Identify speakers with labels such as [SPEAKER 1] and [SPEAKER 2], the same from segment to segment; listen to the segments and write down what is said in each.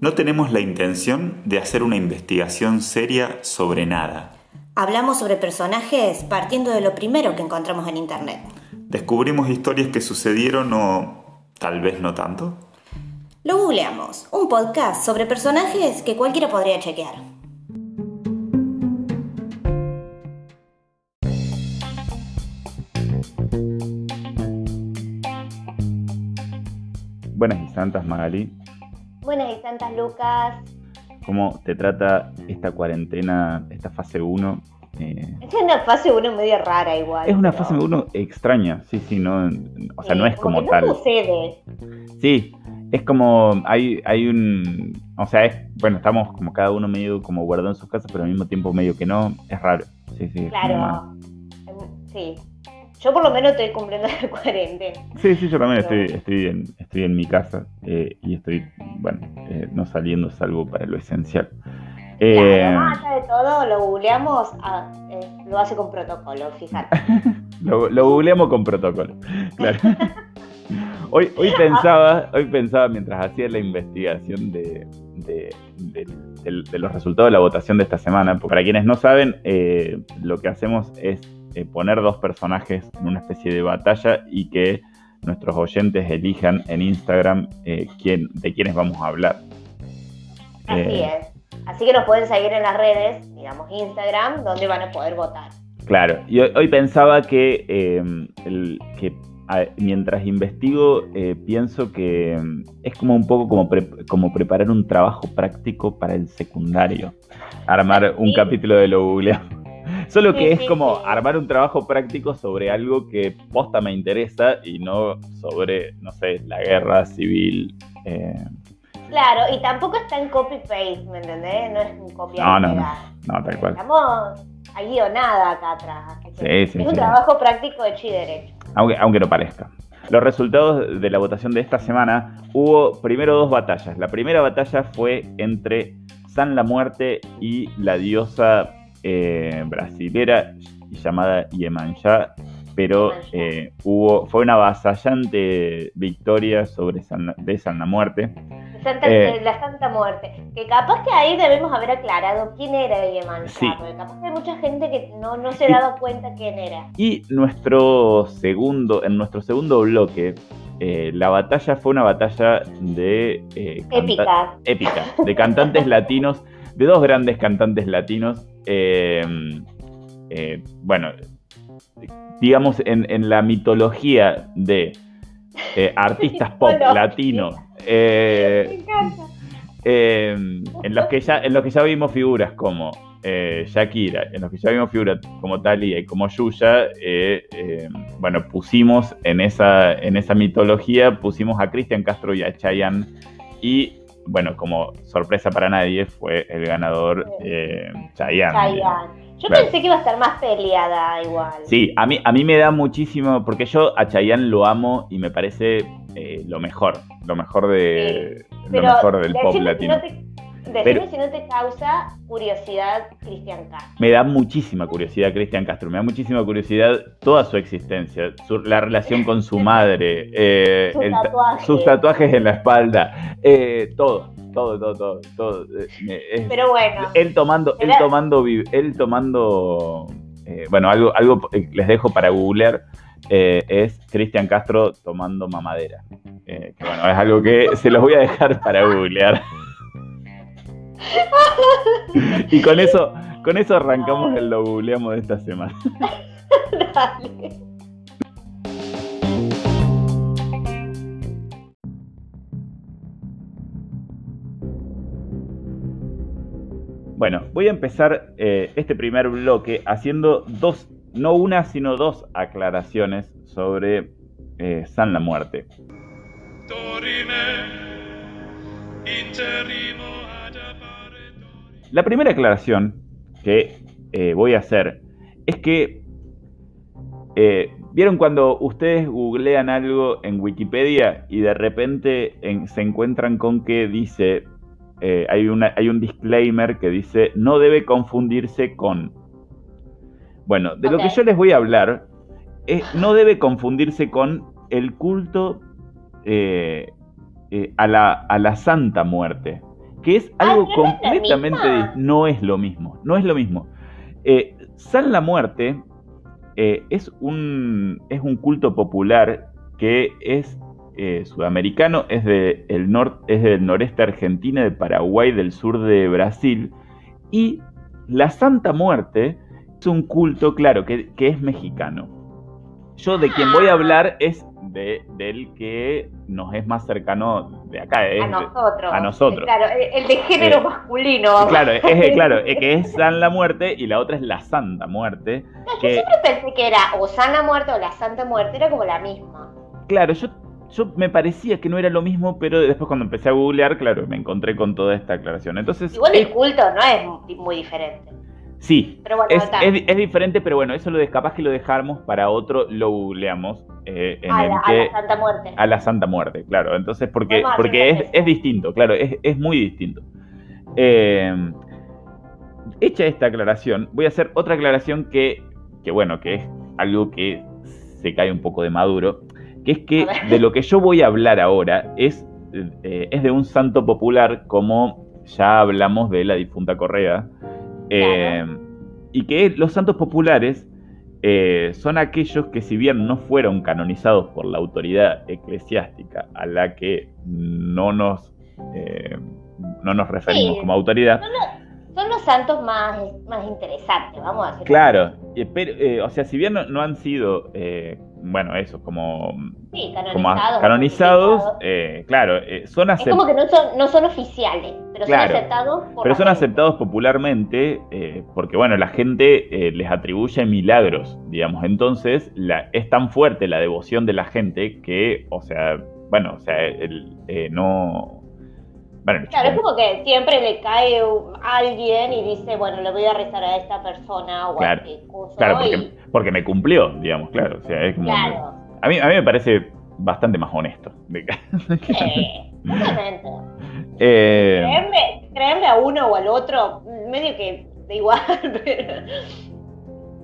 [SPEAKER 1] No tenemos la intención de hacer una investigación seria sobre nada.
[SPEAKER 2] Hablamos sobre personajes partiendo de lo primero que encontramos en Internet.
[SPEAKER 1] Descubrimos historias que sucedieron o tal vez no tanto.
[SPEAKER 2] Lo googleamos, un podcast sobre personajes que cualquiera podría chequear.
[SPEAKER 1] Buenas y santas, Magali.
[SPEAKER 2] Buenas y santas, Lucas.
[SPEAKER 1] ¿Cómo te trata esta cuarentena, esta fase 1?
[SPEAKER 2] Eh, es una fase 1 medio rara igual.
[SPEAKER 1] Es una fase 1 extraña, sí, sí, no, o sea, no es como,
[SPEAKER 2] no
[SPEAKER 1] tal.
[SPEAKER 2] sucede.
[SPEAKER 1] Sí, es como, hay, hay un, o sea, es, bueno, estamos como cada uno medio como guardado en sus casas, pero al mismo tiempo medio que no, es raro. Sí, sí.
[SPEAKER 2] Claro, sí. Yo por lo menos estoy cumpliendo la cuarentena.
[SPEAKER 1] Sí, sí, yo también estoy, estoy, en, estoy en mi casa eh, y estoy, bueno, eh, no saliendo salvo para lo esencial.
[SPEAKER 2] Eh, más allá de todo, lo googleamos, ah, lo hace con protocolo, fíjate.
[SPEAKER 1] lo, lo googleamos con protocolo, claro. hoy, hoy, pensaba, hoy pensaba mientras hacía la investigación de, de, de, los resultados de la votación de esta semana, para quienes no saben, lo que hacemos es eh, poner dos personajes en una especie de batalla y que nuestros oyentes elijan en Instagram eh, quién, de quiénes vamos a hablar.
[SPEAKER 2] Así eh, es. Así que nos pueden seguir en las redes, digamos Instagram, donde van a poder votar.
[SPEAKER 1] Claro, y hoy, pensaba que, el, que mientras investigo pienso que es como un poco como, como preparar un trabajo práctico para el secundario. Armar un capítulo de lo googleamos. Solo que es como armar un trabajo práctico sobre algo que posta me interesa y no sobre, no sé, la guerra civil.
[SPEAKER 2] Eh. Claro, y tampoco está en copy-paste, ¿me entendés? No es un copia
[SPEAKER 1] no, no, no, no, tal cual.
[SPEAKER 2] Estamos ahí o nada acá atrás. Sí, sí, es un trabajo práctico de chi derecho.
[SPEAKER 1] Aunque, aunque no parezca. Los resultados de la votación de esta semana hubo primero dos batallas. La primera batalla fue entre San la Muerte y la diosa eh, brasilera llamada Iemanjá, pero eh, hubo, fue una avasallante victoria sobre de San la Muerte.
[SPEAKER 2] Eh, la Santa Muerte. Que capaz que ahí debemos haber aclarado quién era Iemanjá, porque capaz que hay mucha gente que no, no se ha dado cuenta quién era.
[SPEAKER 1] Y nuestro segundo, en nuestro segundo bloque, eh, la batalla fue una batalla de
[SPEAKER 2] épica.
[SPEAKER 1] épica, de cantantes latinos, de dos grandes cantantes latinos Em, eh, bueno, digamos, en, la mitología de eh, artistas pop latinos, eh, en, los que ya, en los que ya vimos figuras como Shakira, en los que ya vimos figuras como Talia y como Yuya, bueno, pusimos en esa, en esa mitología, pusimos a Cristian Castro y a Chayanne y bueno, como sorpresa para nadie, fue el ganador eh, Chayanne.
[SPEAKER 2] Yo pensé que iba a estar más peleada igual.
[SPEAKER 1] Sí, a mí, a mí me da muchísimo, porque yo a Chayanne lo amo y me parece eh, lo mejor, lo mejor de lo mejor del pop latino.
[SPEAKER 2] Decime si no te causa curiosidad Cristian Castro.
[SPEAKER 1] Me da muchísima curiosidad Cristian Castro, me da muchísima curiosidad toda su existencia, la relación con su madre, eh, sus, tatuajes. en la espalda, eh, todo, todo, todo, todo.
[SPEAKER 2] Eh, Pero bueno.
[SPEAKER 1] Él tomando, él tomando, él tomando, bueno, algo, algo les dejo para googlear. es Cristian Castro tomando mamadera. que bueno, es algo que se los voy a dejar para googlear. y con eso, con eso arrancamos el lo googleamos de esta semana. Dale. Bueno, voy a empezar eh, este primer bloque haciendo dos, no una, sino dos aclaraciones sobre eh, San la Muerte. La primera aclaración que eh, voy a hacer es que, eh, ¿vieron cuando ustedes googlean algo en Wikipedia y de repente se encuentran con que dice, eh, hay, una, hay un disclaimer que dice, no debe confundirse con... Bueno, de lo que yo les voy a hablar, no debe confundirse con el culto a la, a, la, Santa Muerte que es
[SPEAKER 2] Ah,
[SPEAKER 1] algo completamente no es lo mismo, no es lo mismo. Eh, San la Muerte eh, es, un, es un culto popular que es eh, sudamericano, es, de el nor- es del noreste argentino, de Paraguay, del sur de Brasil, y la Santa Muerte es un culto, claro, que, que es mexicano. Yo de quien voy a hablar es de, del que nos es más cercano de acá. es
[SPEAKER 2] A nosotros.
[SPEAKER 1] a nosotros.
[SPEAKER 2] Claro, el de género
[SPEAKER 1] Eh,
[SPEAKER 2] masculino. vamos.
[SPEAKER 1] Claro, es, claro, es que es San la Muerte y la otra es la Santa Muerte.
[SPEAKER 2] Yo
[SPEAKER 1] Que,
[SPEAKER 2] siempre pensé que era o Sana Muerte o la Santa Muerte, era como la misma.
[SPEAKER 1] claro, yo, yo me parecía que no era lo mismo, pero después cuando empecé a googlear, claro, me encontré con toda esta aclaración. Entonces,
[SPEAKER 2] Igual el culto no es muy diferente.
[SPEAKER 1] Sí,
[SPEAKER 2] Pero bueno,
[SPEAKER 1] es, es, es diferente, pero bueno, eso lo de, capaz que lo dejamos para otro, lo googleamos. eh, en
[SPEAKER 2] a,
[SPEAKER 1] el
[SPEAKER 2] la, a
[SPEAKER 1] que,
[SPEAKER 2] la Santa Muerte.
[SPEAKER 1] a la Santa Muerte, claro. Entonces, porque,
[SPEAKER 2] a
[SPEAKER 1] porque es, es distinto, claro, es, es muy distinto. Eh, hecha esta aclaración, voy a hacer otra aclaración que, que, bueno, que es algo que se cae un poco de maduro, que es que
[SPEAKER 2] A
[SPEAKER 1] de lo que yo voy a hablar ahora es, eh, es de un santo popular, como ya hablamos de la difunta Correa, eh, y que los santos populares eh, son aquellos que si bien no fueron canonizados por la autoridad eclesiástica a la que no nos, eh, no nos referimos
[SPEAKER 2] Sí.
[SPEAKER 1] como autoridad,
[SPEAKER 2] Son los santos más, más interesantes, vamos a decir.
[SPEAKER 1] claro, pero, eh, o sea, si bien no, no han sido, bueno, eso, como,
[SPEAKER 2] Sí,
[SPEAKER 1] como
[SPEAKER 2] canonizados.
[SPEAKER 1] canonizados, eh, claro, eh, son
[SPEAKER 2] Es como que no son, no son oficiales, pero
[SPEAKER 1] Claro.
[SPEAKER 2] son aceptados por
[SPEAKER 1] Pero son
[SPEAKER 2] gente.
[SPEAKER 1] aceptados popularmente eh, porque, bueno, la gente eh, les atribuye milagros, digamos. Entonces, la, es tan fuerte la devoción de la gente que, o sea, bueno, o sea, el, eh, no... Bueno,
[SPEAKER 2] Claro, es como que siempre le cae alguien y dice, bueno, le voy a rezar a esta persona o
[SPEAKER 1] Claro,
[SPEAKER 2] a este
[SPEAKER 1] claro,
[SPEAKER 2] y-
[SPEAKER 1] porque, porque me cumplió, digamos, claro. O sea, es como...
[SPEAKER 2] Claro,
[SPEAKER 1] A, mí, a mí me parece bastante más honesto.
[SPEAKER 2] sí, totalmente.
[SPEAKER 1] Eh,
[SPEAKER 2] Creerle, creerle a uno o al otro, medio que da igual, pero,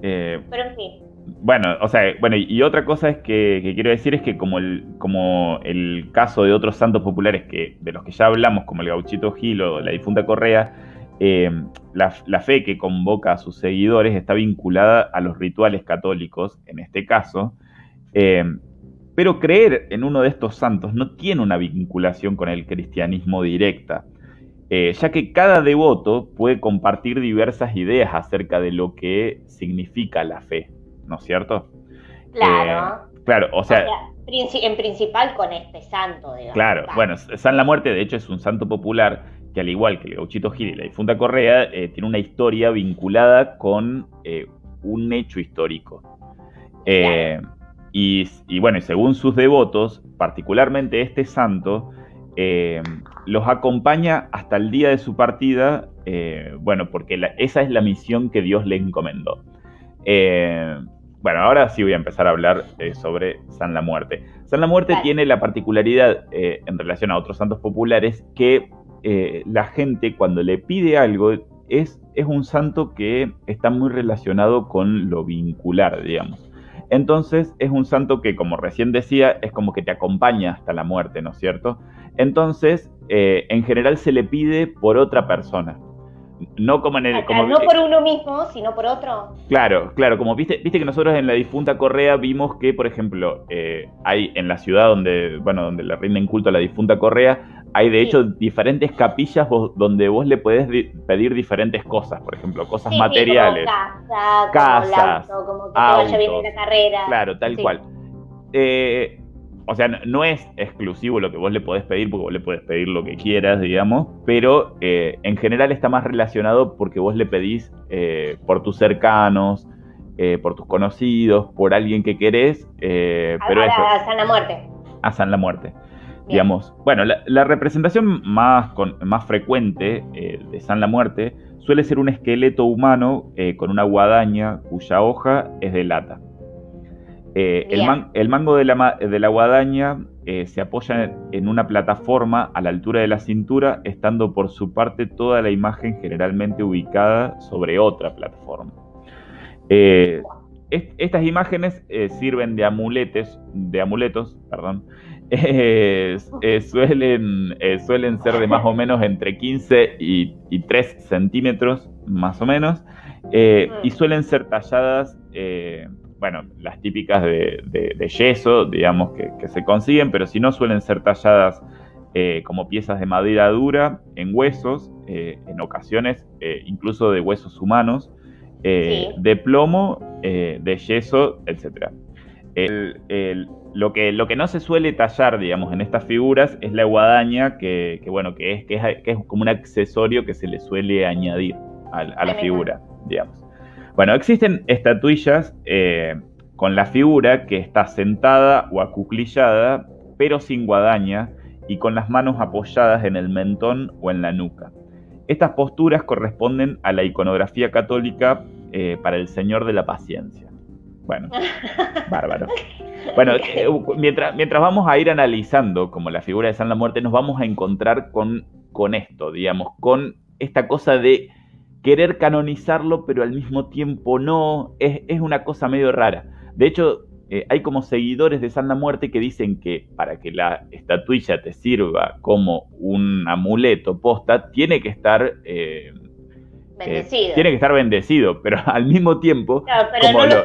[SPEAKER 1] eh,
[SPEAKER 2] pero en fin.
[SPEAKER 1] Bueno, o sea, bueno, y otra cosa es que, quiero decir es que como el, caso de otros santos populares que, de los que ya hablamos, como el gauchito Gil o la difunta Correa, eh, la, la fe que convoca a sus seguidores está vinculada a los rituales católicos, en este caso, eh, pero creer en uno de estos santos no tiene una vinculación con el cristianismo directa, eh, ya que cada devoto puede compartir diversas ideas acerca de lo que significa la fe, ¿no es cierto?
[SPEAKER 2] Claro.
[SPEAKER 1] Claro, o sea,
[SPEAKER 2] en principal con este santo, digamos.
[SPEAKER 1] claro, bueno, San la Muerte de hecho es un santo popular que al igual que el gauchito Gil y la difunta Correa, eh, tiene una historia vinculada con eh, un hecho histórico. Eh, y, y bueno, y según sus devotos, particularmente este santo, eh, los acompaña hasta el día de su partida, eh, bueno, porque la- esa es la misión que Dios le encomendó. Eh, bueno, ahora sí voy a empezar a hablar eh, sobre San la Muerte. San la Muerte
[SPEAKER 2] Vale.
[SPEAKER 1] tiene la particularidad eh, en relación a otros santos populares que eh, la gente cuando le pide algo es, es un santo que está muy relacionado con lo vincular, digamos. Entonces es un santo que, como recién decía, es como que te acompaña hasta la muerte, ¿no es cierto? Entonces, eh, en general se le pide por otra persona. No como en el...
[SPEAKER 2] Acá,
[SPEAKER 1] Como,
[SPEAKER 2] no por uno mismo, sino por otro.
[SPEAKER 1] Claro, claro, como viste, viste que nosotros en la difunta Correa vimos que, por ejemplo, eh, hay en la ciudad donde, bueno, donde le rinden culto a la difunta Correa, hay de
[SPEAKER 2] Sí.
[SPEAKER 1] hecho diferentes capillas vos- donde vos le podés di- pedir diferentes cosas, por ejemplo, cosas
[SPEAKER 2] Sí, sí,
[SPEAKER 1] materiales.
[SPEAKER 2] como casa, como
[SPEAKER 1] Casas,
[SPEAKER 2] auto, como que te vaya bien en la carrera.
[SPEAKER 1] Claro, tal cual. Eh, o sea, no, es exclusivo lo que vos le podés pedir, porque vos le podés pedir lo que quieras, digamos, pero eh, en general está más relacionado porque vos le pedís eh, por tus cercanos, eh, por tus conocidos, por alguien que querés, eh,
[SPEAKER 2] A-
[SPEAKER 1] pero
[SPEAKER 2] a,
[SPEAKER 1] eso,
[SPEAKER 2] la- a Sana Muerte.
[SPEAKER 1] a San la Muerte.
[SPEAKER 2] Bien.
[SPEAKER 1] Digamos, bueno, la, la representación más, con- más frecuente eh, de San la Muerte suele ser un esqueleto humano eh, con una guadaña cuya hoja es de lata. Eh, el,
[SPEAKER 2] Bien.
[SPEAKER 1] man- el mango de la, ma- de la guadaña eh, se apoya en una plataforma a la altura de la cintura, estando por su parte toda la imagen generalmente ubicada sobre otra plataforma. Eh, est- estas imágenes sirven de amuletes, de amuletos, perdón, suelen, suelen ser de más o menos entre 15 y, 3 centímetros, más o menos, y suelen ser talladas bueno, las típicas de, yeso, digamos, que, se consiguen, pero si no suelen ser talladas eh, como piezas de madera dura, en huesos, eh, en ocasiones eh, incluso de huesos humanos, de plomo, de yeso, etc. lo, que, lo que no se suele tallar, digamos, en estas figuras es la guadaña, que, bueno, que es, que es, como un accesorio que se le suele añadir a la figura, digamos. Bueno, existen estatuillas eh, con la figura que está sentada o acuclillada, pero sin guadaña y con las manos apoyadas en el mentón o en la nuca. Estas posturas corresponden a la iconografía católica eh, para el Señor de la Paciencia. Bueno, bárbaro. Bueno, eh, mientras, mientras vamos a ir analizando como la figura de San la Muerte, nos vamos a encontrar con, con esto, digamos, con esta cosa de querer canonizarlo, pero al mismo tiempo no, es, una cosa medio rara. De hecho, eh, hay como seguidores de Santa Muerte que dicen que para que la estatuilla te sirva como un amuleto posta, tiene que estar eh, eh, tiene que estar bendecido, pero al mismo tiempo, como los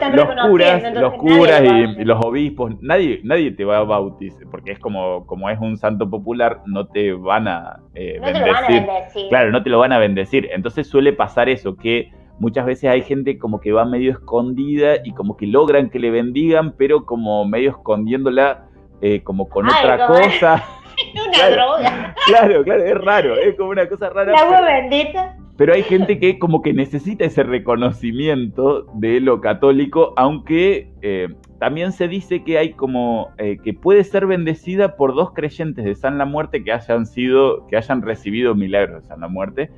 [SPEAKER 1] curas, los curas y, los obispos, nadie, nadie te va a bautizar, porque es como, como es un santo popular, no te van a,
[SPEAKER 2] eh, bendecir.
[SPEAKER 1] Claro, no te lo van a bendecir. Entonces suele pasar eso, que muchas veces hay gente como que va medio escondida y como que logran que le bendigan, pero como medio escondiéndola eh, como con otra cosa.
[SPEAKER 2] una droga.
[SPEAKER 1] Claro, claro, es raro, es como una cosa rara.
[SPEAKER 2] La agua bendita.
[SPEAKER 1] Pero hay gente que como que necesita ese reconocimiento de lo católico, aunque eh, también se dice que hay como eh, que puede ser bendecida por dos creyentes de San la Muerte que hayan sido, que hayan recibido milagros de San la Muerte.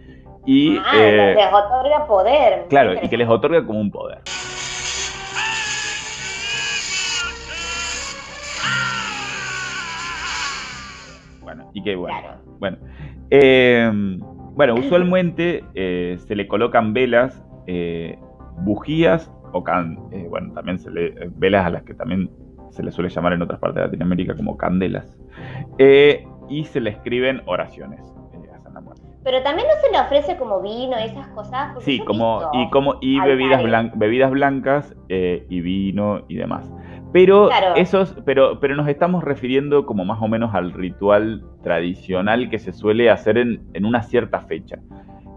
[SPEAKER 1] Y,
[SPEAKER 2] ah, eh, les otorga poder.
[SPEAKER 1] Claro, y que les otorga como un poder. Bueno, y qué bueno. Bueno. Bueno, usualmente eh, se le colocan velas, eh, bujías o can, eh, bueno, también se le velas a las que también se le suele llamar en otras partes de Latinoamérica como candelas. y se le escriben oraciones a Santa Muerte.
[SPEAKER 2] Pero también no se le ofrece como vino y esas cosas.
[SPEAKER 1] Sí, como y como y bebidas, bebidas blancas y vino y demás. Pero esos, pero, pero nos estamos refiriendo como más o menos al ritual tradicional que se suele hacer en, una cierta fecha.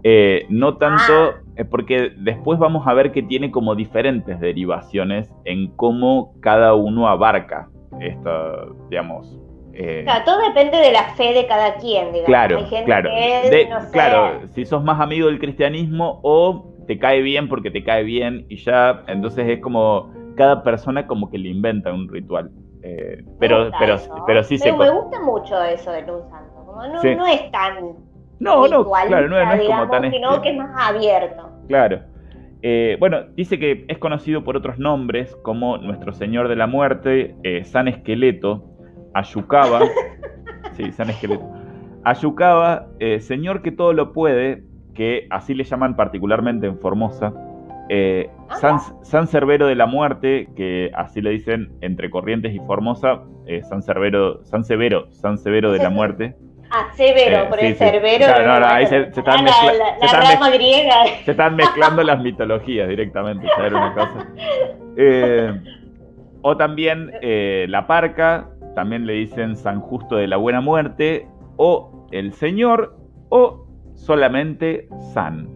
[SPEAKER 1] Eh, no tanto, ah. porque después vamos a ver que tiene como diferentes derivaciones en cómo cada uno abarca esto, digamos.
[SPEAKER 2] Eh, todo depende de la fe de cada quien, digamos.
[SPEAKER 1] Claro, claro. Claro, si sos más amigo del cristianismo o te cae bien porque te cae bien y ya, entonces es como cada persona como que le inventa un ritual. Eh, pero, pero, pero sí
[SPEAKER 2] se. me gusta mucho eso de un santo. Como no, no, es tan.
[SPEAKER 1] No, no, claro, no, es como tan.
[SPEAKER 2] Sino que es más abierto.
[SPEAKER 1] Claro. Eh, bueno, dice que es conocido por otros nombres como Nuestro Señor de la Muerte, eh, San Esqueleto, Ayucaba. sí, San Esqueleto. Ayucaba, Señor que todo lo puede, que así le llaman particularmente en Formosa. Eh, San, San, Cervero de la Muerte, que así le dicen entre Corrientes y Formosa, eh, San, Cervero, San Severo, San Severo de la Muerte.
[SPEAKER 2] Ah, Severo, eh, por el Cervero.
[SPEAKER 1] no, no, ahí se, están, se están mezclando las mitologías directamente, una cosa. o también la Parca, también le dicen San Justo de la Buena Muerte, o el Señor, o solamente San.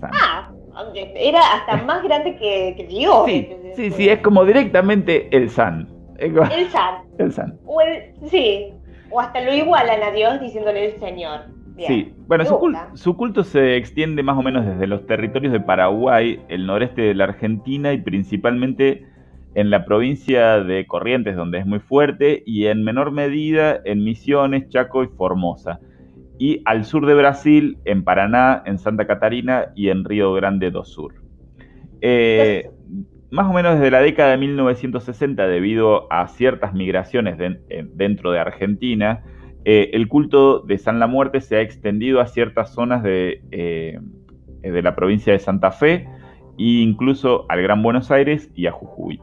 [SPEAKER 2] San. Ah, era hasta más grande que, Dios.
[SPEAKER 1] Sí, sí, es como directamente el San.
[SPEAKER 2] El San.
[SPEAKER 1] El San.
[SPEAKER 2] O sí, o hasta lo igualan a Dios diciéndole el Señor.
[SPEAKER 1] Sí, bueno, su, culto se extiende más o menos desde los territorios de Paraguay, el noreste de la Argentina y principalmente en la provincia de Corrientes, donde es muy fuerte, y en menor medida en Misiones, Chaco y Formosa y al sur de Brasil, en Paraná, en Santa Catarina y en Río Grande do Sur. Eh, más o menos desde la década de 1960, debido a ciertas migraciones dentro de Argentina, eh, el culto de San la Muerte se ha extendido a ciertas zonas de, eh, de la provincia de Santa Fe e incluso al Gran Buenos Aires y a Jujuy.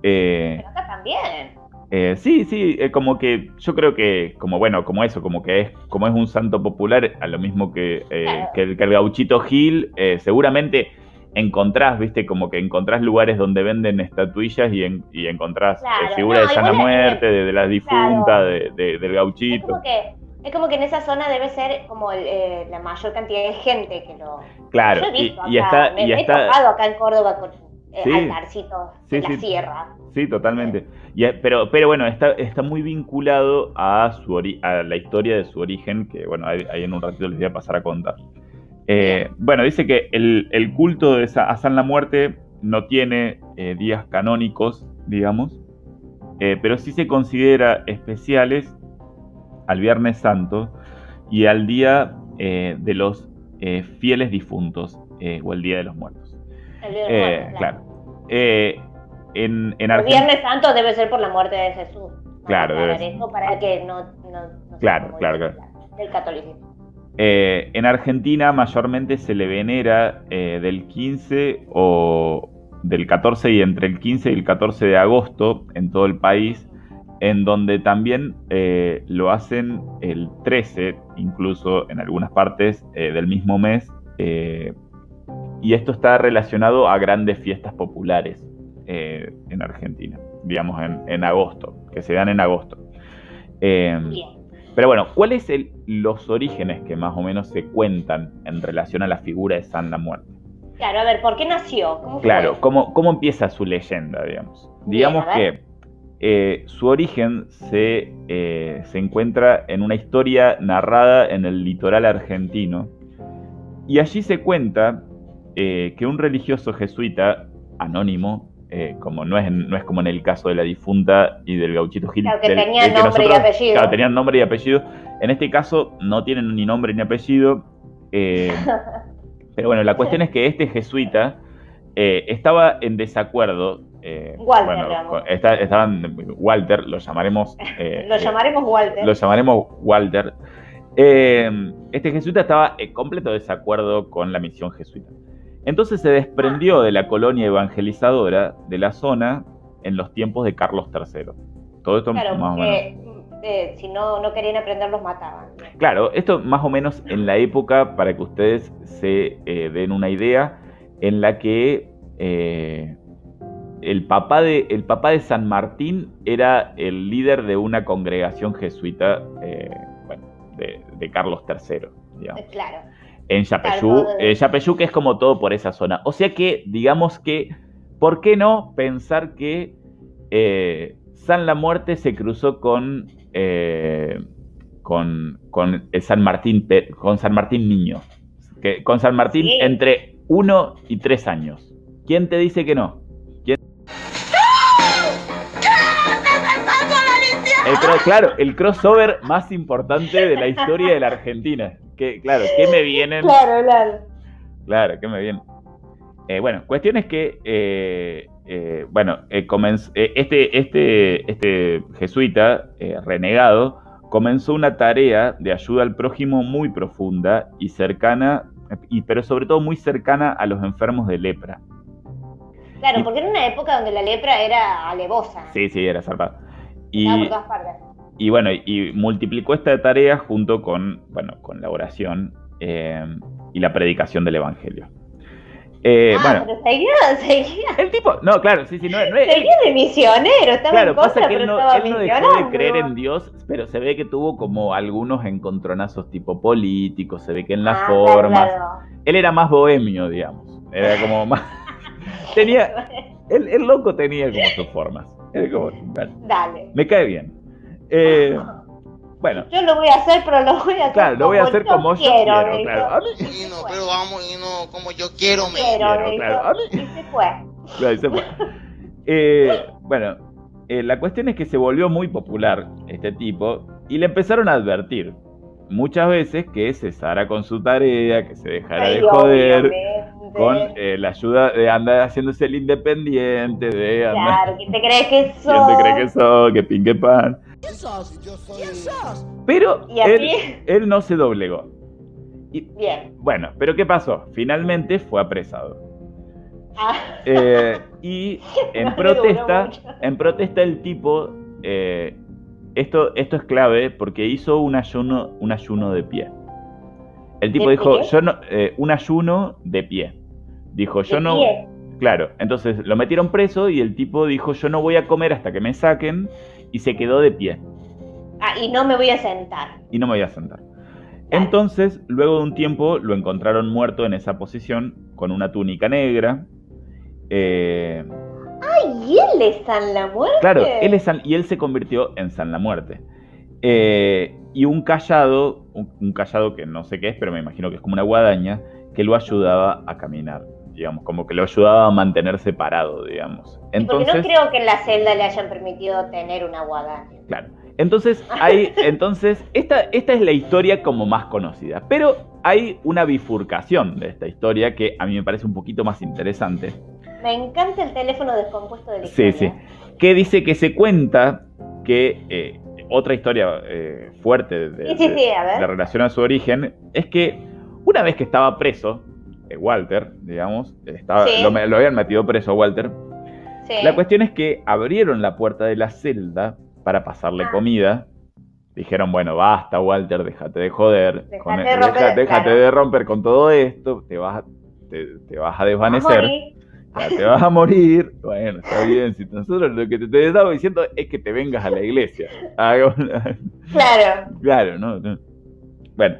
[SPEAKER 2] Pero acá también.
[SPEAKER 1] Eh, sí, sí, eh, como que yo creo que, como bueno, como eso, como que es, como es un santo popular, a lo mismo que, eh, que, el, gauchito Gil, seguramente encontrás, viste, como que encontrás lugares donde venden estatuillas y, y encontrás figuras de Sana Muerte, de, la difunta, de, del gauchito.
[SPEAKER 2] Es como, que, es como que en esa zona debe ser como la mayor cantidad de gente que lo...
[SPEAKER 1] Claro, y, está...
[SPEAKER 2] Me,
[SPEAKER 1] y
[SPEAKER 2] he
[SPEAKER 1] está...
[SPEAKER 2] tocado acá en Córdoba con altarcitos de la sierra.
[SPEAKER 1] Sí, totalmente. pero, pero bueno, está, está muy vinculado a, su a la historia de su origen, que bueno, ahí, en un ratito les voy a pasar a contar. Eh, bueno, dice que el, culto de a San la Muerte no tiene eh, días canónicos, digamos, eh, pero sí se considera especiales al Viernes Santo y al Día de los Fieles Difuntos o el Día de los Muertos.
[SPEAKER 2] El Día los Muertos,
[SPEAKER 1] claro en, en
[SPEAKER 2] El Viernes Santo debe ser por la muerte de Jesús.
[SPEAKER 1] Claro, debe
[SPEAKER 2] ser. para que no,
[SPEAKER 1] claro, claro, claro.
[SPEAKER 2] Del catolicismo.
[SPEAKER 1] Eh, en Argentina mayormente se le venera eh, del 15 o del 14 y entre el 15 y el 14 de agosto en todo el país, en donde también eh, lo hacen el 13, incluso en algunas partes del mismo mes, y esto está relacionado a grandes fiestas populares. Eh, en Argentina, digamos en, agosto, que se dan en agosto. Em, pero bueno, ¿cuáles son los orígenes que más o menos se cuentan en relación a la figura de San la Muerte?
[SPEAKER 2] Claro, a ver, ¿por qué nació?
[SPEAKER 1] claro, ¿cómo, ¿cómo, empieza su leyenda, digamos? digamos que eh, su origen se, eh, se encuentra en una historia narrada en el litoral argentino y allí se cuenta que un religioso jesuita anónimo eh, como no es, no es como en el caso de la difunta y del gauchito Gil.
[SPEAKER 2] que tenían nombre y apellido.
[SPEAKER 1] Claro, tenían nombre y apellido. En este caso no tienen ni nombre ni apellido. Eh, pero bueno, la cuestión es que este jesuita eh, estaba en desacuerdo.
[SPEAKER 2] Walter,
[SPEAKER 1] bueno, estaban Walter, lo llamaremos.
[SPEAKER 2] lo llamaremos Walter.
[SPEAKER 1] Lo llamaremos Walter. este jesuita estaba en completo desacuerdo con la misión jesuita. Entonces se desprendió de la colonia evangelizadora de la zona en los tiempos de Carlos III. Todo esto
[SPEAKER 2] más o menos. Eh, si no, no querían aprender, los mataban.
[SPEAKER 1] Claro, esto más o menos en la época, para que ustedes se eh, den una idea, en la que eh, el, papá de, el papá de San Martín era el líder de una congregación jesuita de, Carlos III.
[SPEAKER 2] Claro
[SPEAKER 1] en Yapeyú, eh, que es como todo por esa zona. O sea que, digamos que, ¿por qué no pensar que eh, San la Muerte se cruzó con, eh, con, con, San Martín, con San Martín Niño? Que, con San Martín entre 1 y 3 años. ¿Quién te dice que no? Claro, el crossover más importante de la historia de la Argentina que, claro, ¿qué me vienen?
[SPEAKER 2] Claro, claro.
[SPEAKER 1] Claro, ¿qué me vienen? Eh, bueno, cuestión es que, eh, eh, bueno, este, este, este jesuita renegado comenzó una tarea de ayuda al prójimo muy profunda y cercana, y, pero sobre todo muy cercana a los enfermos de lepra.
[SPEAKER 2] Claro, porque era una época donde la lepra era alevosa.
[SPEAKER 1] Sí, sí, era zarpada. Y, y bueno, y multiplicó esta tarea junto con, bueno, con la oración eh, y la predicación del Evangelio.
[SPEAKER 2] Eh, ah, pero seguía, seguía.
[SPEAKER 1] El tipo, no, claro, sí, sí, no, no
[SPEAKER 2] Seguía de misionero, estaba
[SPEAKER 1] claro,
[SPEAKER 2] en contra,
[SPEAKER 1] pasa que él
[SPEAKER 2] no,
[SPEAKER 1] él no dejó de creer en Dios, pero se ve que tuvo como algunos encontronazos tipo políticos, se ve que en las ah, formas. Él era más bohemio, digamos. Era como más. tenía. El, el, loco tenía como sus formas.
[SPEAKER 2] Dale.
[SPEAKER 1] Me cae bien. Eh, bueno.
[SPEAKER 2] Yo lo voy a hacer, pero lo voy a hacer
[SPEAKER 1] claro, lo voy a hacer como yo quiero. claro.
[SPEAKER 3] A mí... no, pero vamos, y no como yo quiero, me
[SPEAKER 2] quiero, claro. A mí... Y se fue.
[SPEAKER 1] Claro, se fue. Eh, bueno, eh, la cuestión es que se volvió muy popular este tipo y le empezaron a advertir muchas veces que cesara con su tarea, que se dejara de joder, con eh, la ayuda de andar haciéndose el independiente, de
[SPEAKER 2] andar... Claro, ¿quién te cree que sos?
[SPEAKER 1] ¿Quién te cree que sos? Que pinque pan. ¿Quién sos? ¿Quién sos? Pero él, él, no se doblegó.
[SPEAKER 2] Y, Bien.
[SPEAKER 1] Bueno, pero ¿qué pasó? Finalmente fue apresado. Ah. Eh, y en protesta, en protesta el tipo eh, esto, esto es clave porque hizo un ayuno, un ayuno de pie. El tipo
[SPEAKER 2] ¿De
[SPEAKER 1] dijo,
[SPEAKER 2] pie?
[SPEAKER 1] yo no, eh, un ayuno de pie. Dijo, yo no, claro. Entonces lo metieron preso y el tipo dijo, yo no voy a comer hasta que me saquen y se quedó de pie
[SPEAKER 2] Ah, y no me voy a sentar.
[SPEAKER 1] y no me voy a sentar. Entonces, luego de un tiempo, lo encontraron muerto en esa posición con una túnica negra. Eh,
[SPEAKER 2] Ay, ¿y él es San la muerte?
[SPEAKER 1] Claro, él es San- y él se convirtió en San la Muerte. Eh, y un callado, un, un callado que no sé qué es, pero me imagino que es como una guadaña, que lo ayudaba a caminar, digamos, como que lo ayudaba a mantenerse parado, digamos.
[SPEAKER 2] Porque
[SPEAKER 1] Entonces,
[SPEAKER 2] no creo que en la celda le hayan permitido tener una guadaña.
[SPEAKER 1] claro. Entonces, hay, entonces esta, esta es la historia como más conocida, pero hay una bifurcación de esta historia que a mí me parece un poquito más interesante.
[SPEAKER 2] Me encanta el teléfono descompuesto de la
[SPEAKER 1] Sí,
[SPEAKER 2] historia.
[SPEAKER 1] sí. Que dice que se cuenta que eh, otra historia eh, fuerte de,
[SPEAKER 2] Sí, sí, sí,
[SPEAKER 1] de relación a su origen es que una vez que estaba preso, eh, Walter, digamos, estaba,
[SPEAKER 2] Sí.
[SPEAKER 1] lo, lo habían metido preso a Walter,
[SPEAKER 2] Sí.
[SPEAKER 1] la cuestión es que abrieron la puerta de la celda para pasarle
[SPEAKER 2] Ah.
[SPEAKER 1] comida. Dijeron, bueno, basta, Walter, déjate de joder.
[SPEAKER 2] Dejate
[SPEAKER 1] con-
[SPEAKER 2] de
[SPEAKER 1] deja-
[SPEAKER 2] romper,
[SPEAKER 1] déjate
[SPEAKER 2] claro.
[SPEAKER 1] de romper con todo esto, te vas, a- te, te vas a desvanecer. Ya te vas a morir. Bueno, está bien. Si nosotros lo que te, te estamos diciendo es que te vengas a la iglesia. Una-
[SPEAKER 2] Claro.
[SPEAKER 1] Claro, ¿no? no. Bueno.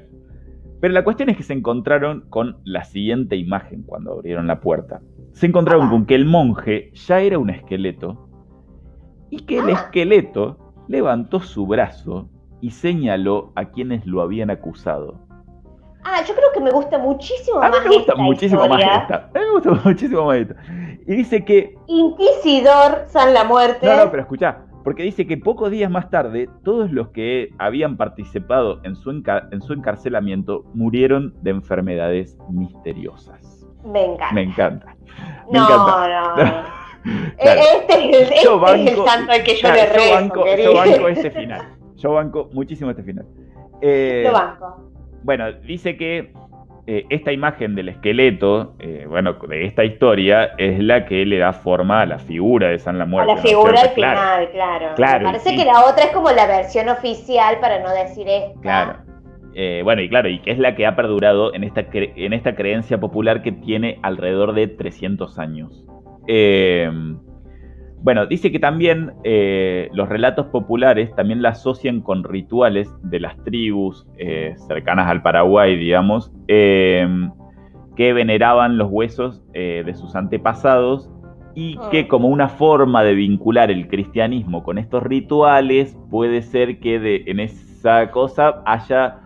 [SPEAKER 1] Pero la cuestión es que se encontraron con la siguiente imagen cuando abrieron la puerta. Se encontraron con que el monje ya era un esqueleto y que el
[SPEAKER 2] Ah.
[SPEAKER 1] esqueleto levantó su brazo y señaló a quienes lo habían acusado.
[SPEAKER 2] Ah, yo creo que me gusta muchísimo
[SPEAKER 1] A mí
[SPEAKER 2] más
[SPEAKER 1] me gusta
[SPEAKER 2] esta
[SPEAKER 1] muchísimo
[SPEAKER 2] historia.
[SPEAKER 1] más esta. A mí me gusta muchísimo más esta. Y dice que
[SPEAKER 2] Inquisidor San la muerte.
[SPEAKER 1] No, no, pero escuchá, porque dice que pocos días más tarde, todos los que habían participado en su, en su encarcelamiento murieron de enfermedades misteriosas.
[SPEAKER 2] Me encanta.
[SPEAKER 1] Me encanta. Me
[SPEAKER 2] no,
[SPEAKER 1] encanta.
[SPEAKER 2] no, no.
[SPEAKER 1] Claro.
[SPEAKER 2] Este es el, este
[SPEAKER 1] Yo
[SPEAKER 2] es el
[SPEAKER 1] banco-
[SPEAKER 2] santo al que yo
[SPEAKER 1] Claro,
[SPEAKER 2] le rezo,
[SPEAKER 1] yo banco, yo banco este final. Yo banco muchísimo este final. Eh,
[SPEAKER 2] Lo banco.
[SPEAKER 1] Bueno, dice que eh, esta imagen del esqueleto, eh, bueno, de esta historia, es la que le da forma a la figura de San la
[SPEAKER 2] A
[SPEAKER 1] Muerte.
[SPEAKER 2] la
[SPEAKER 1] ¿no es
[SPEAKER 2] figura al
[SPEAKER 1] cierto? Claro.
[SPEAKER 2] final, claro.
[SPEAKER 1] Claro,
[SPEAKER 2] Me parece que la otra es como la versión oficial para no decir esta.
[SPEAKER 1] Claro. Eh, bueno, y claro, y que es la que ha perdurado en esta, cre- en esta creencia popular que tiene alrededor de 300 años. Eh, bueno, dice que también eh, los relatos populares también la asocian con rituales de las tribus eh, cercanas al Paraguay, digamos, eh, que veneraban los huesos eh, de sus antepasados y que como una forma de vincular el cristianismo con estos rituales, puede ser que de- en esa cosa haya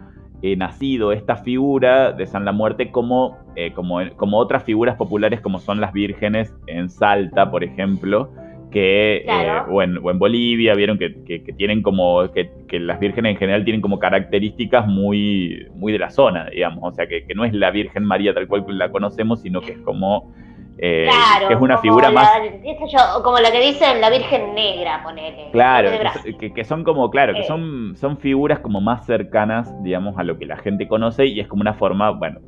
[SPEAKER 1] eh, nacido esta figura de San la Muerte como, eh, como, como otras figuras populares como son las vírgenes en Salta, por ejemplo, que, eh,
[SPEAKER 2] Claro.
[SPEAKER 1] o, en, o en Bolivia, vieron que, que- que tienen como, que, que las vírgenes en general tienen como características muy, muy de la zona, digamos, o sea, que, que no es la Virgen María tal cual la conocemos, sino que es como, eh,
[SPEAKER 2] Claro,
[SPEAKER 1] que es una figura
[SPEAKER 2] la-
[SPEAKER 1] más...
[SPEAKER 2] yo, como la que dicen la Virgen Negra, ponele.
[SPEAKER 1] Claro, que, son como, claro, que
[SPEAKER 2] Eh.
[SPEAKER 1] son, son figuras como más cercanas, digamos, a lo que la gente conoce y es como una forma, bueno,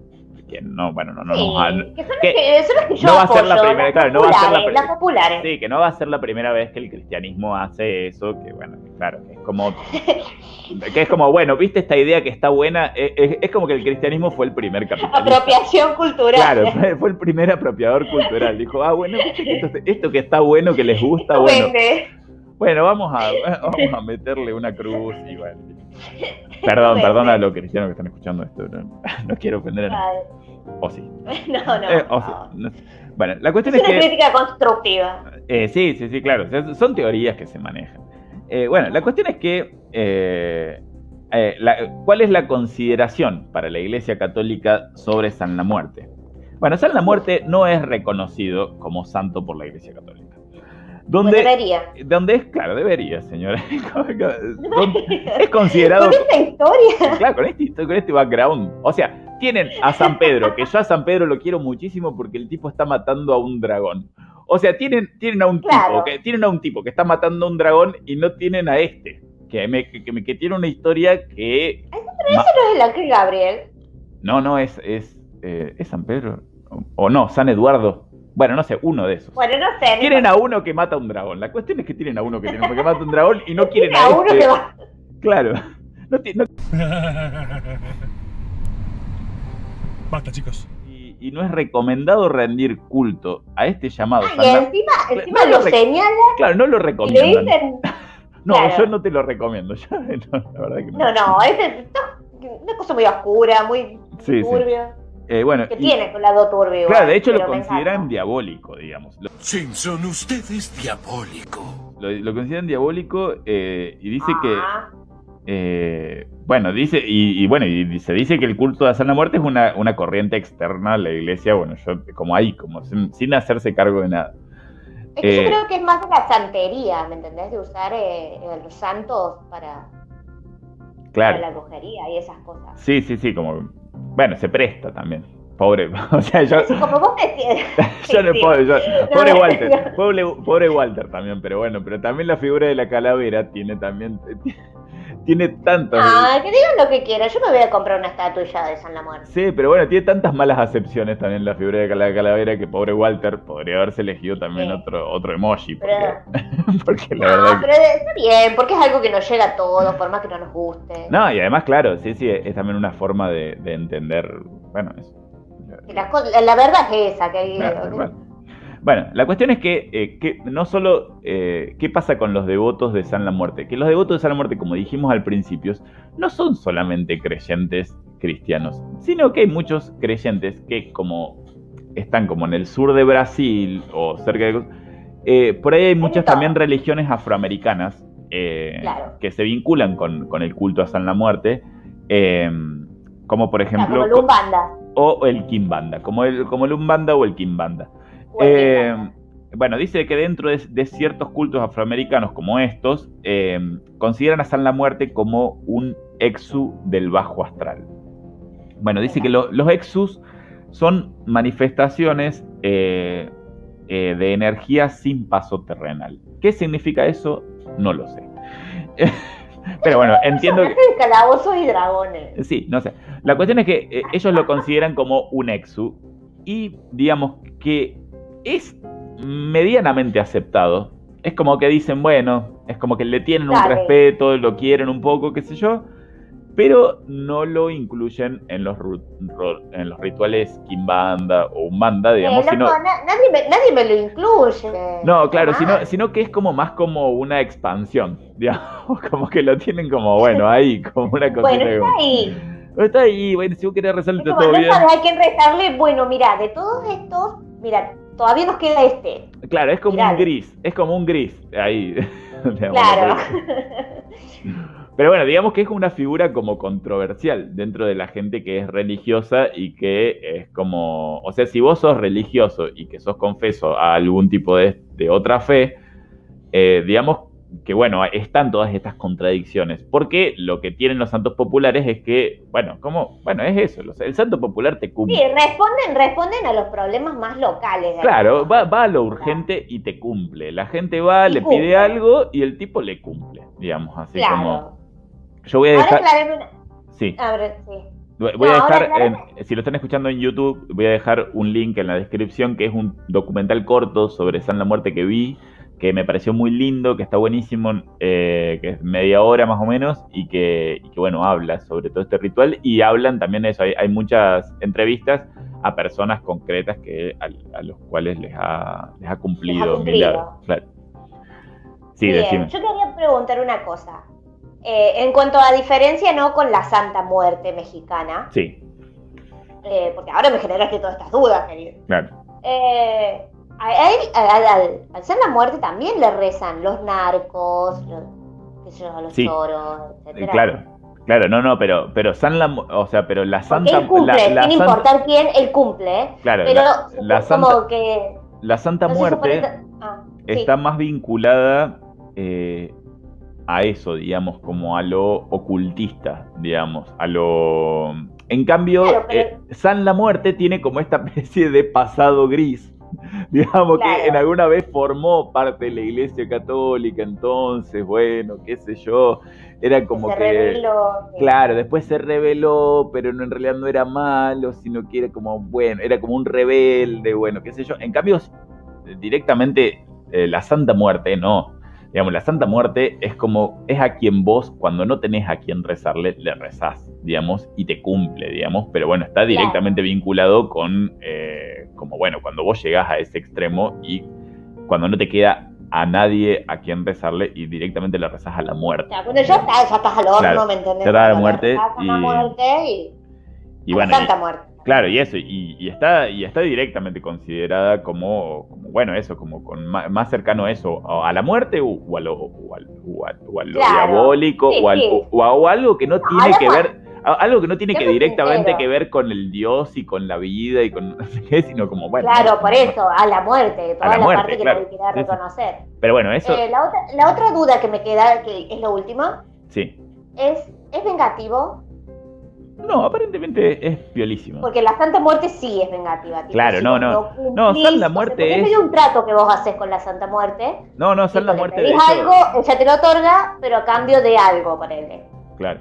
[SPEAKER 1] no, bueno, no, no,
[SPEAKER 2] Sí,
[SPEAKER 1] a-
[SPEAKER 2] que son,
[SPEAKER 1] que
[SPEAKER 2] que, son las que yo
[SPEAKER 1] no va a ser la primera- claro, no va a ser la primera.
[SPEAKER 2] Populares.
[SPEAKER 1] Sí, que no va a ser la primera vez que el cristianismo hace eso, que bueno, claro, es como, que es como, bueno, viste esta idea que está buena, es, es- es como que el cristianismo fue el primer capitalista.
[SPEAKER 2] Apropiación cultural.
[SPEAKER 1] Claro, fue, fue el primer apropiador cultural. Dijo, ah, bueno, esto, esto que está bueno, que les gusta, bueno,
[SPEAKER 2] Vende.
[SPEAKER 1] bueno, vamos a, vamos a meterle una cruz y bueno. Perdón, perdón a los cristianos que están escuchando esto. No, no quiero ofender a nadie. O sí.
[SPEAKER 2] No, no.
[SPEAKER 1] Eh, o
[SPEAKER 2] no.
[SPEAKER 1] sí. Bueno, la cuestión
[SPEAKER 2] Es
[SPEAKER 1] es
[SPEAKER 2] una
[SPEAKER 1] que.
[SPEAKER 2] crítica constructiva.
[SPEAKER 1] eh, sí, sí, sí, claro. o sea, son teorías que se manejan. Eh, bueno, la cuestión es que. la- ¿Cuál es la consideración para la Iglesia Católica sobre San la Muerte? Bueno, San la Muerte no es reconocido como santo por la Iglesia Católica. Donde,
[SPEAKER 2] debería.
[SPEAKER 1] donde es, claro, debería, señora. Es considerado
[SPEAKER 2] Con esta historia.
[SPEAKER 1] Claro, con este, con este background. O sea, tienen a San Pedro, que yo a San Pedro lo quiero muchísimo porque el tipo está matando a un dragón. O sea, tienen, tienen a un
[SPEAKER 2] Claro.
[SPEAKER 1] tipo, que, tienen a un tipo que está matando a un dragón y no tienen a este. Que, me- que, que me- que tiene una historia que. ma-
[SPEAKER 2] No es el ángel Gabriel.
[SPEAKER 1] no, no, es. Es, eh, ¿es San Pedro. O, o no, San Eduardo. Bueno, no sé, uno de esos.
[SPEAKER 2] Bueno, no sé.
[SPEAKER 1] Tienen a uno que mata a un dragón. La cuestión es que tienen a uno que, tiene, que mata a un dragón y no quieren
[SPEAKER 2] Tienen a uno
[SPEAKER 1] este.
[SPEAKER 2] que va.
[SPEAKER 1] Claro. No no-
[SPEAKER 4] Basta, chicos.
[SPEAKER 1] y, y no es recomendado rendir culto a este llamado.
[SPEAKER 2] Y
[SPEAKER 1] Santa-
[SPEAKER 2] encima, encima
[SPEAKER 1] No lo
[SPEAKER 2] lo
[SPEAKER 1] Claro, no lo
[SPEAKER 2] y le
[SPEAKER 1] recomiendan.
[SPEAKER 2] dicen.
[SPEAKER 1] No,
[SPEAKER 2] claro.
[SPEAKER 1] yo no te lo recomiendo. Yo, no, la verdad que no.
[SPEAKER 2] No, no, es una cosa muy oscura, muy
[SPEAKER 1] Sí, sí. Eh, bueno,
[SPEAKER 2] Que
[SPEAKER 1] y-
[SPEAKER 2] tiene su lado turbio.
[SPEAKER 1] claro, de hecho lo consideran diabólico, digamos. Lo,
[SPEAKER 4] Simpson, usted es diabólico.
[SPEAKER 1] lo- lo consideran diabólico eh, y dice que
[SPEAKER 2] Ah,
[SPEAKER 1] Eh, bueno, dice, y, y bueno, y se dice que el culto de la muerte es una, una corriente externa a la iglesia, bueno, yo como ahí, como sin, sin hacerse cargo de nada.
[SPEAKER 2] Es que
[SPEAKER 1] Eh,
[SPEAKER 2] yo creo que es más de la santería, ¿me entendés? De usar los santos para, para
[SPEAKER 1] Claro.
[SPEAKER 2] la brujería y esas cosas.
[SPEAKER 1] Sí, sí, sí, como, bueno, se presta también. Pobre, o sea, yo,
[SPEAKER 2] como vos decías.
[SPEAKER 1] yo no puedo, yo- pobre Walter, pobre, pobre Walter también, pero bueno, pero también la figura de la calavera tiene también, tiene tantos...
[SPEAKER 2] Ah, que digan lo que quieran. Yo me voy a comprar una estatuilla de San la Muerte.
[SPEAKER 1] Sí, pero bueno, tiene tantas malas acepciones también la figura de la calavera que pobre Walter podría haberse elegido también
[SPEAKER 2] Sí.
[SPEAKER 1] otro, otro emoji. Porque,
[SPEAKER 2] Pero-
[SPEAKER 1] porque la
[SPEAKER 2] No,
[SPEAKER 1] verdad
[SPEAKER 2] pero está bien, porque es algo que nos llega a todos, por más que no nos guste.
[SPEAKER 1] No, y además, claro, sí, sí, es también una forma de, de entender, bueno, eso.
[SPEAKER 2] La verdad es esa, que hay-
[SPEAKER 1] Claro. Bueno, la cuestión es que, eh, que no solo, eh, ¿qué pasa con los devotos de San la Muerte? Que los devotos de San la Muerte, como dijimos al principio, no son solamente creyentes cristianos, sino que hay muchos creyentes que como están como en el sur de Brasil o cerca de... eh, por ahí hay muchas también religiones afroamericanas
[SPEAKER 2] Claro.
[SPEAKER 1] que se vinculan con, con el culto a San la Muerte, como por ejemplo...
[SPEAKER 2] como Lumbanda.
[SPEAKER 1] o el Kimbanda, como el, como el Umbanda o el Kimbanda. Eh, bueno, dice que dentro de, de ciertos cultos afroamericanos como estos, eh, consideran a San la Muerte como un exu del bajo astral. Bueno, dice que lo- los exus son manifestaciones eh, eh, de energía sin paso terrenal. ¿Qué significa eso? No lo sé. Pero bueno, entiendo que...
[SPEAKER 2] Calabozos y dragones.
[SPEAKER 1] Sí, no sé. La cuestión es que ellos lo consideran como un exu y digamos que es medianamente aceptado. Es como que dicen, bueno, es como que le tienen un respeto, lo quieren un poco, qué sé yo, pero no lo incluyen en los, en los rituales Kimbanda o Umbanda, digamos,
[SPEAKER 2] Eh,
[SPEAKER 1] sino...
[SPEAKER 2] loco, na- nadie, me, nadie me lo incluye.
[SPEAKER 1] No, claro, sino, sino que es como más como una expansión, digamos, como que lo tienen como, bueno, ahí, como una cosita
[SPEAKER 2] Bueno, está ahí.
[SPEAKER 1] Está ahí, bueno, si vos querés rezarle todo
[SPEAKER 2] no
[SPEAKER 1] bien.
[SPEAKER 2] sabes a quién rezarle. Bueno, mira, de todos estos, mira, todavía nos queda este.
[SPEAKER 1] Claro, es como un gris, es como un gris, ahí.
[SPEAKER 2] Claro.
[SPEAKER 1] Pero bueno, digamos que es una figura como controversial dentro de la gente que es religiosa y que es como, o sea, si vos sos religioso y que sos confeso a algún tipo de, de otra fe, eh, digamos que bueno, están todas estas contradicciones, porque lo que tienen los santos populares es que, bueno, como, bueno, es eso, los- el santo popular te cumple.
[SPEAKER 2] Sí, responden, responden a los problemas más locales.
[SPEAKER 1] Claro, va, va a lo urgente y te cumple. La gente va,
[SPEAKER 2] Y
[SPEAKER 1] le
[SPEAKER 2] cumple.
[SPEAKER 1] pide algo y el tipo le cumple, digamos, así
[SPEAKER 2] Claro.
[SPEAKER 1] como... Yo voy a dejar...
[SPEAKER 2] una.
[SPEAKER 1] Sí,
[SPEAKER 2] A ver, sí.
[SPEAKER 1] voy
[SPEAKER 2] No,
[SPEAKER 1] a dejar, en- si lo están escuchando en YouTube, voy a dejar un link en la descripción que es un documental corto sobre San la Muerte que vi, que me pareció muy lindo, que está buenísimo, eh, que es media hora más o menos, y que, y que, bueno, habla sobre todo este ritual, y hablan también de eso, hay, hay muchas entrevistas a personas concretas que a, a los cuales les ha, les ha cumplido,
[SPEAKER 2] cumplido.
[SPEAKER 1] milagros. Claro. Sí,
[SPEAKER 2] Bien,
[SPEAKER 1] decime.
[SPEAKER 2] yo quería preguntar una cosa. Eh, en cuanto a diferencia, ¿no? Con la Santa Muerte mexicana,
[SPEAKER 1] Sí,
[SPEAKER 2] eh, porque ahora me generaste todas estas dudas, querido.
[SPEAKER 1] claro.
[SPEAKER 2] Eh, a él, a- a- al, al Santa Muerte también le rezan los narcos, los, qué sé yo, los
[SPEAKER 1] Sí.
[SPEAKER 2] choros,
[SPEAKER 1] Eh,
[SPEAKER 2] etcétera.
[SPEAKER 1] Claro, claro, no, no, pero, pero San la, o sea, pero la Santa,
[SPEAKER 2] él cumple,
[SPEAKER 1] la, la
[SPEAKER 2] sin
[SPEAKER 1] Santa-
[SPEAKER 2] importar quién, él cumple, ¿eh?
[SPEAKER 1] claro,
[SPEAKER 2] Pero
[SPEAKER 1] la, la
[SPEAKER 2] como
[SPEAKER 1] Santa,
[SPEAKER 2] que...
[SPEAKER 1] la Santa
[SPEAKER 2] no
[SPEAKER 1] Muerte
[SPEAKER 2] supone- ah, sí.
[SPEAKER 1] está más vinculada eh, a eso, digamos, como a lo ocultista, digamos, a lo... En cambio,
[SPEAKER 2] Claro, pero-
[SPEAKER 1] eh, San la Muerte tiene como esta especie de pasado gris, digamos
[SPEAKER 2] Claro.
[SPEAKER 1] que en alguna vez formó parte de la iglesia católica, entonces, bueno, qué sé yo, era como
[SPEAKER 2] se
[SPEAKER 1] que...
[SPEAKER 2] reveló.
[SPEAKER 1] Claro, después se rebeló, pero no, en realidad no era malo, sino que era como, bueno, era como un rebelde, bueno, qué sé yo. En cambio, directamente eh, la Santa Muerte, no. Digamos, la Santa Muerte es como, es a quien vos, cuando no tenés a quien rezarle, le rezás, digamos, y te cumple, digamos, pero bueno, está directamente vinculado con, eh, como bueno, cuando vos llegás a ese extremo y cuando no te queda a nadie a quien rezarle y directamente le rezás a la muerte.
[SPEAKER 2] cuando ya estás, ya estás al horno,
[SPEAKER 1] Claro,
[SPEAKER 2] ¿me entendés?
[SPEAKER 1] ya estás a la muerte
[SPEAKER 2] estás a la
[SPEAKER 1] y-
[SPEAKER 2] muerte y,
[SPEAKER 1] Y bueno,
[SPEAKER 2] santa muerte.
[SPEAKER 1] Claro, y eso, y, y está, y está directamente considerada como, como, bueno, eso, como con ma- más, cercano a eso, a a la muerte o, o a lo, o a- o a lo
[SPEAKER 2] Claro.
[SPEAKER 1] diabólico,
[SPEAKER 2] Sí,
[SPEAKER 1] o, al-
[SPEAKER 2] sí.
[SPEAKER 1] o- o a, algo que no tiene que ver, algo que no tiene que directamente que ver con el Dios y con la vida y con no sé qué, sino como, bueno.
[SPEAKER 2] claro,
[SPEAKER 1] no,
[SPEAKER 2] por
[SPEAKER 1] no,
[SPEAKER 2] eso, a la muerte, toda
[SPEAKER 1] la
[SPEAKER 2] la,
[SPEAKER 1] muerte,
[SPEAKER 2] parte que
[SPEAKER 1] claro.
[SPEAKER 2] quería
[SPEAKER 1] Sí, sí.
[SPEAKER 2] reconocer.
[SPEAKER 1] Pero bueno, eso,
[SPEAKER 2] Eh, la, otra, la otra duda que me queda, que es lo último,
[SPEAKER 1] sí.
[SPEAKER 2] es, ¿es vengativo?
[SPEAKER 1] No, aparentemente es piolísimo.
[SPEAKER 2] Porque la Santa Muerte sí es vengativa. tipo,
[SPEAKER 1] Claro,
[SPEAKER 2] si
[SPEAKER 1] no, no.
[SPEAKER 2] cumplís,
[SPEAKER 1] No, Santa
[SPEAKER 2] o sea,
[SPEAKER 1] Muerte es-
[SPEAKER 2] medio un trato que vos haces con la Santa Muerte.
[SPEAKER 1] No, no, San
[SPEAKER 2] Tipo,
[SPEAKER 1] la
[SPEAKER 2] le
[SPEAKER 1] muerte de
[SPEAKER 2] pedís
[SPEAKER 1] hecho-
[SPEAKER 2] algo, ella te lo otorga, pero a cambio de algo, ponele.
[SPEAKER 1] Claro.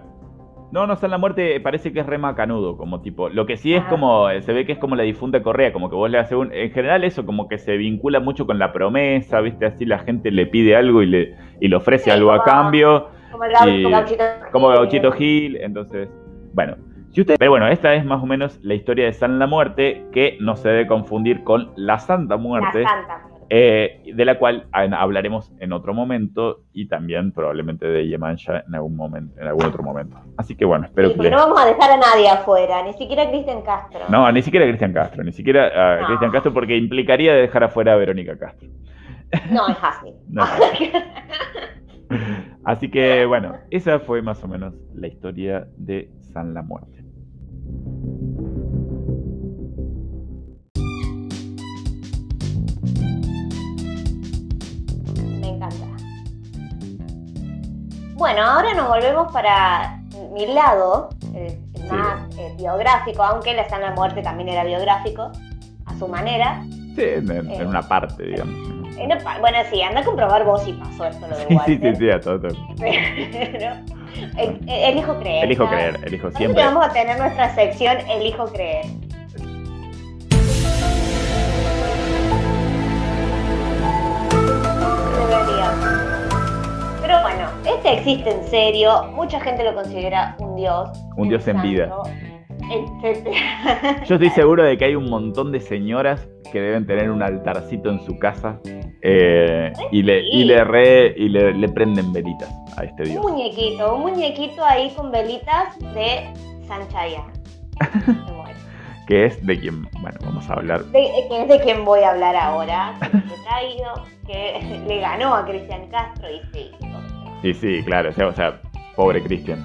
[SPEAKER 1] No, no, San la muerte parece que es re macanudo, como tipo. Lo que sí es
[SPEAKER 2] Ah.
[SPEAKER 1] como, se ve que es como la difunta Correa, como que vos le haces un. En general, eso como que se vincula mucho con la promesa, ¿viste? Así la gente le pide algo y le, y le ofrece
[SPEAKER 2] Sí,
[SPEAKER 1] algo a
[SPEAKER 2] como-
[SPEAKER 1] cambio,
[SPEAKER 2] Como el
[SPEAKER 1] Y-
[SPEAKER 2] gauchito.
[SPEAKER 1] como Gauchito Gil. Entonces, bueno. Si usted, pero bueno, esta es más o menos la historia de San la Muerte, que no se debe confundir con la Santa Muerte.
[SPEAKER 2] La Santa Muerte.
[SPEAKER 1] eh, de la cual ha- hablaremos en otro momento y también probablemente de Yemancha en algún momento, en algún otro momento. Así que bueno, espero
[SPEAKER 2] Sí,
[SPEAKER 1] que
[SPEAKER 2] porque
[SPEAKER 1] les-
[SPEAKER 2] no vamos a dejar a nadie afuera, ni siquiera a Cristian Castro.
[SPEAKER 1] No, ni siquiera a Cristian Castro, ni siquiera a
[SPEAKER 2] No.
[SPEAKER 1] Cristian Castro porque implicaría dejar afuera a Verónica Castro.
[SPEAKER 2] No, es así.
[SPEAKER 1] No. Así que bueno, esa fue más o menos la historia de San la Muerte.
[SPEAKER 2] Me encanta. Bueno, ahora nos volvemos para mi lado, el, el más eh, biográfico, aunque la Santa Muerte también era biográfico, a su manera.
[SPEAKER 1] Sí, en, en
[SPEAKER 2] Eh.
[SPEAKER 1] una parte, digamos.
[SPEAKER 2] En Bueno, sí, anda a comprobar vos si pasó esto lo de
[SPEAKER 1] Sí, sí,
[SPEAKER 2] Walter.
[SPEAKER 1] sí, sí, a todo, todo.
[SPEAKER 2] Pero, elijo creer.
[SPEAKER 1] Elijo
[SPEAKER 2] ¿no?
[SPEAKER 1] creer, elijo siempre.
[SPEAKER 2] vamos a tener nuestra sección Elijo creer. Pero bueno, este existe en serio, mucha gente lo considera un dios.
[SPEAKER 1] Un dios en vida.
[SPEAKER 2] Etcétera.
[SPEAKER 1] Yo estoy seguro de que hay un montón de señoras que deben tener un altarcito en su casa eh, y, le, y, le, re- y le, le prenden velitas a este
[SPEAKER 2] Un
[SPEAKER 1] dios.
[SPEAKER 2] muñequito, un muñequito ahí con velitas de Sanchaya.
[SPEAKER 1] Que es de quien, bueno, vamos a hablar.
[SPEAKER 2] De, que es de quien voy a hablar ahora, que traído, que le ganó a Cristian Castro y sí.
[SPEAKER 1] Sí, sí, claro, o sea, o sea, pobre Cristian.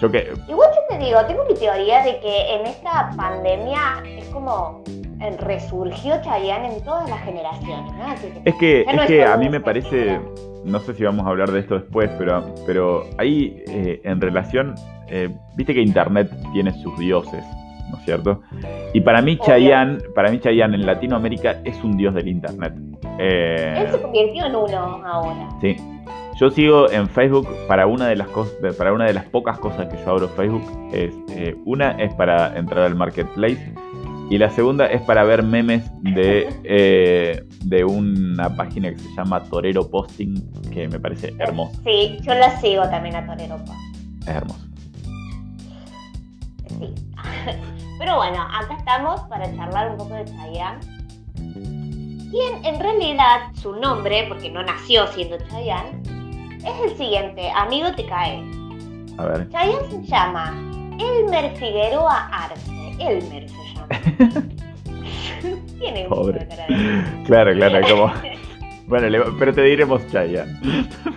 [SPEAKER 1] Yo que.
[SPEAKER 2] Igual yo te digo, tengo mi teoría de que en esta pandemia es como eh, resurgió Chayanne en todas las generaciones, ¿no? Que-
[SPEAKER 1] Es que,
[SPEAKER 2] no
[SPEAKER 1] es que a mí me parece. No sé si vamos a hablar de esto después, pero, pero ahí eh, en relación. eh, Viste que Internet tiene sus dioses, ¿no es cierto? Y para mí. Chayanne, para mí Chayanne en Latinoamérica es un dios del Internet. Eh,
[SPEAKER 2] Él se convirtió en uno ahora.
[SPEAKER 1] Sí. Yo sigo en Facebook para una de las cosas, para una de las pocas cosas que yo abro Facebook es eh, una es para entrar al marketplace y la segunda es para ver memes de eh, de una página que se llama Torero Posting que me parece hermoso,
[SPEAKER 2] Sí, yo la sigo también a Torero Paz.
[SPEAKER 1] es hermoso.
[SPEAKER 2] Sí. Pero bueno, acá estamos para charlar un poco de Chayanne. Quien en realidad su nombre, porque no nació siendo Chayanne, es el siguiente, amigo te cae.
[SPEAKER 1] A ver.
[SPEAKER 2] Chayanne se llama Elmer Figueroa Arce. Elmer se llama. Tiene
[SPEAKER 1] Pobre.
[SPEAKER 2] cara de-
[SPEAKER 1] Claro, claro, como bueno, le- pero te diremos Chayanne.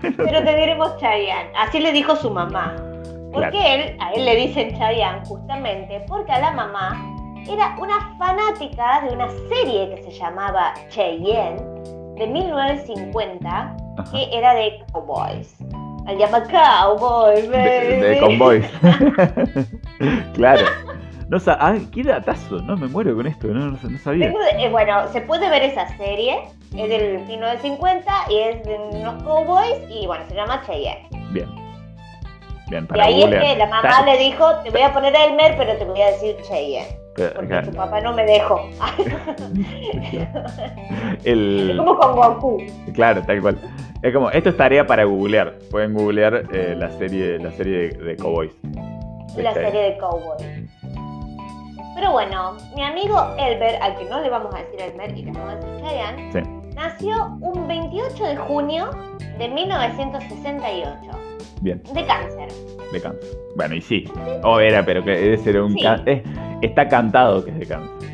[SPEAKER 2] Pero te diremos Chayanne. Así le dijo su mamá. Porque
[SPEAKER 1] Claro.
[SPEAKER 2] él, a él le dicen Chayanne justamente porque a la mamá era una fanática de una serie que se llamaba Cheyenne de 1950
[SPEAKER 1] Ajá.
[SPEAKER 2] que era de cowboys. Él llama cowboy,
[SPEAKER 1] De, de
[SPEAKER 2] baby.
[SPEAKER 1] convoys. claro. No ah, qué datazo, no me muero con esto, no, no, no sabía.
[SPEAKER 2] Eh, bueno, se puede ver esa serie, es del 1950 y es de unos cowboys y bueno, se llama Cheyenne.
[SPEAKER 1] Bien. Bien,
[SPEAKER 2] Y
[SPEAKER 1] para
[SPEAKER 2] ahí es que la mamá le dijo, te voy a poner Elmer, pero te voy a decir Cheyenne,
[SPEAKER 1] pero-
[SPEAKER 2] porque tu papá no me dejó. Es
[SPEAKER 1] el,
[SPEAKER 2] como con Goku.
[SPEAKER 1] claro, tal cual. Es como, esto es tarea para googlear. Pueden googlear eh, la serie, la serie de, de Cowboys.
[SPEAKER 2] la serie de Cowboy. Pero bueno, mi amigo Elber, al que no le vamos a decir Elmer y le vamos a decir Cheyenne,
[SPEAKER 1] Sí,
[SPEAKER 2] nació un 28 de junio de 1968,
[SPEAKER 1] bien,
[SPEAKER 2] de cáncer.
[SPEAKER 1] de cáncer. Bueno, y sí. Oh, era, pero que ese era un
[SPEAKER 2] Sí.
[SPEAKER 1] cáncer. está cantado que es de cáncer.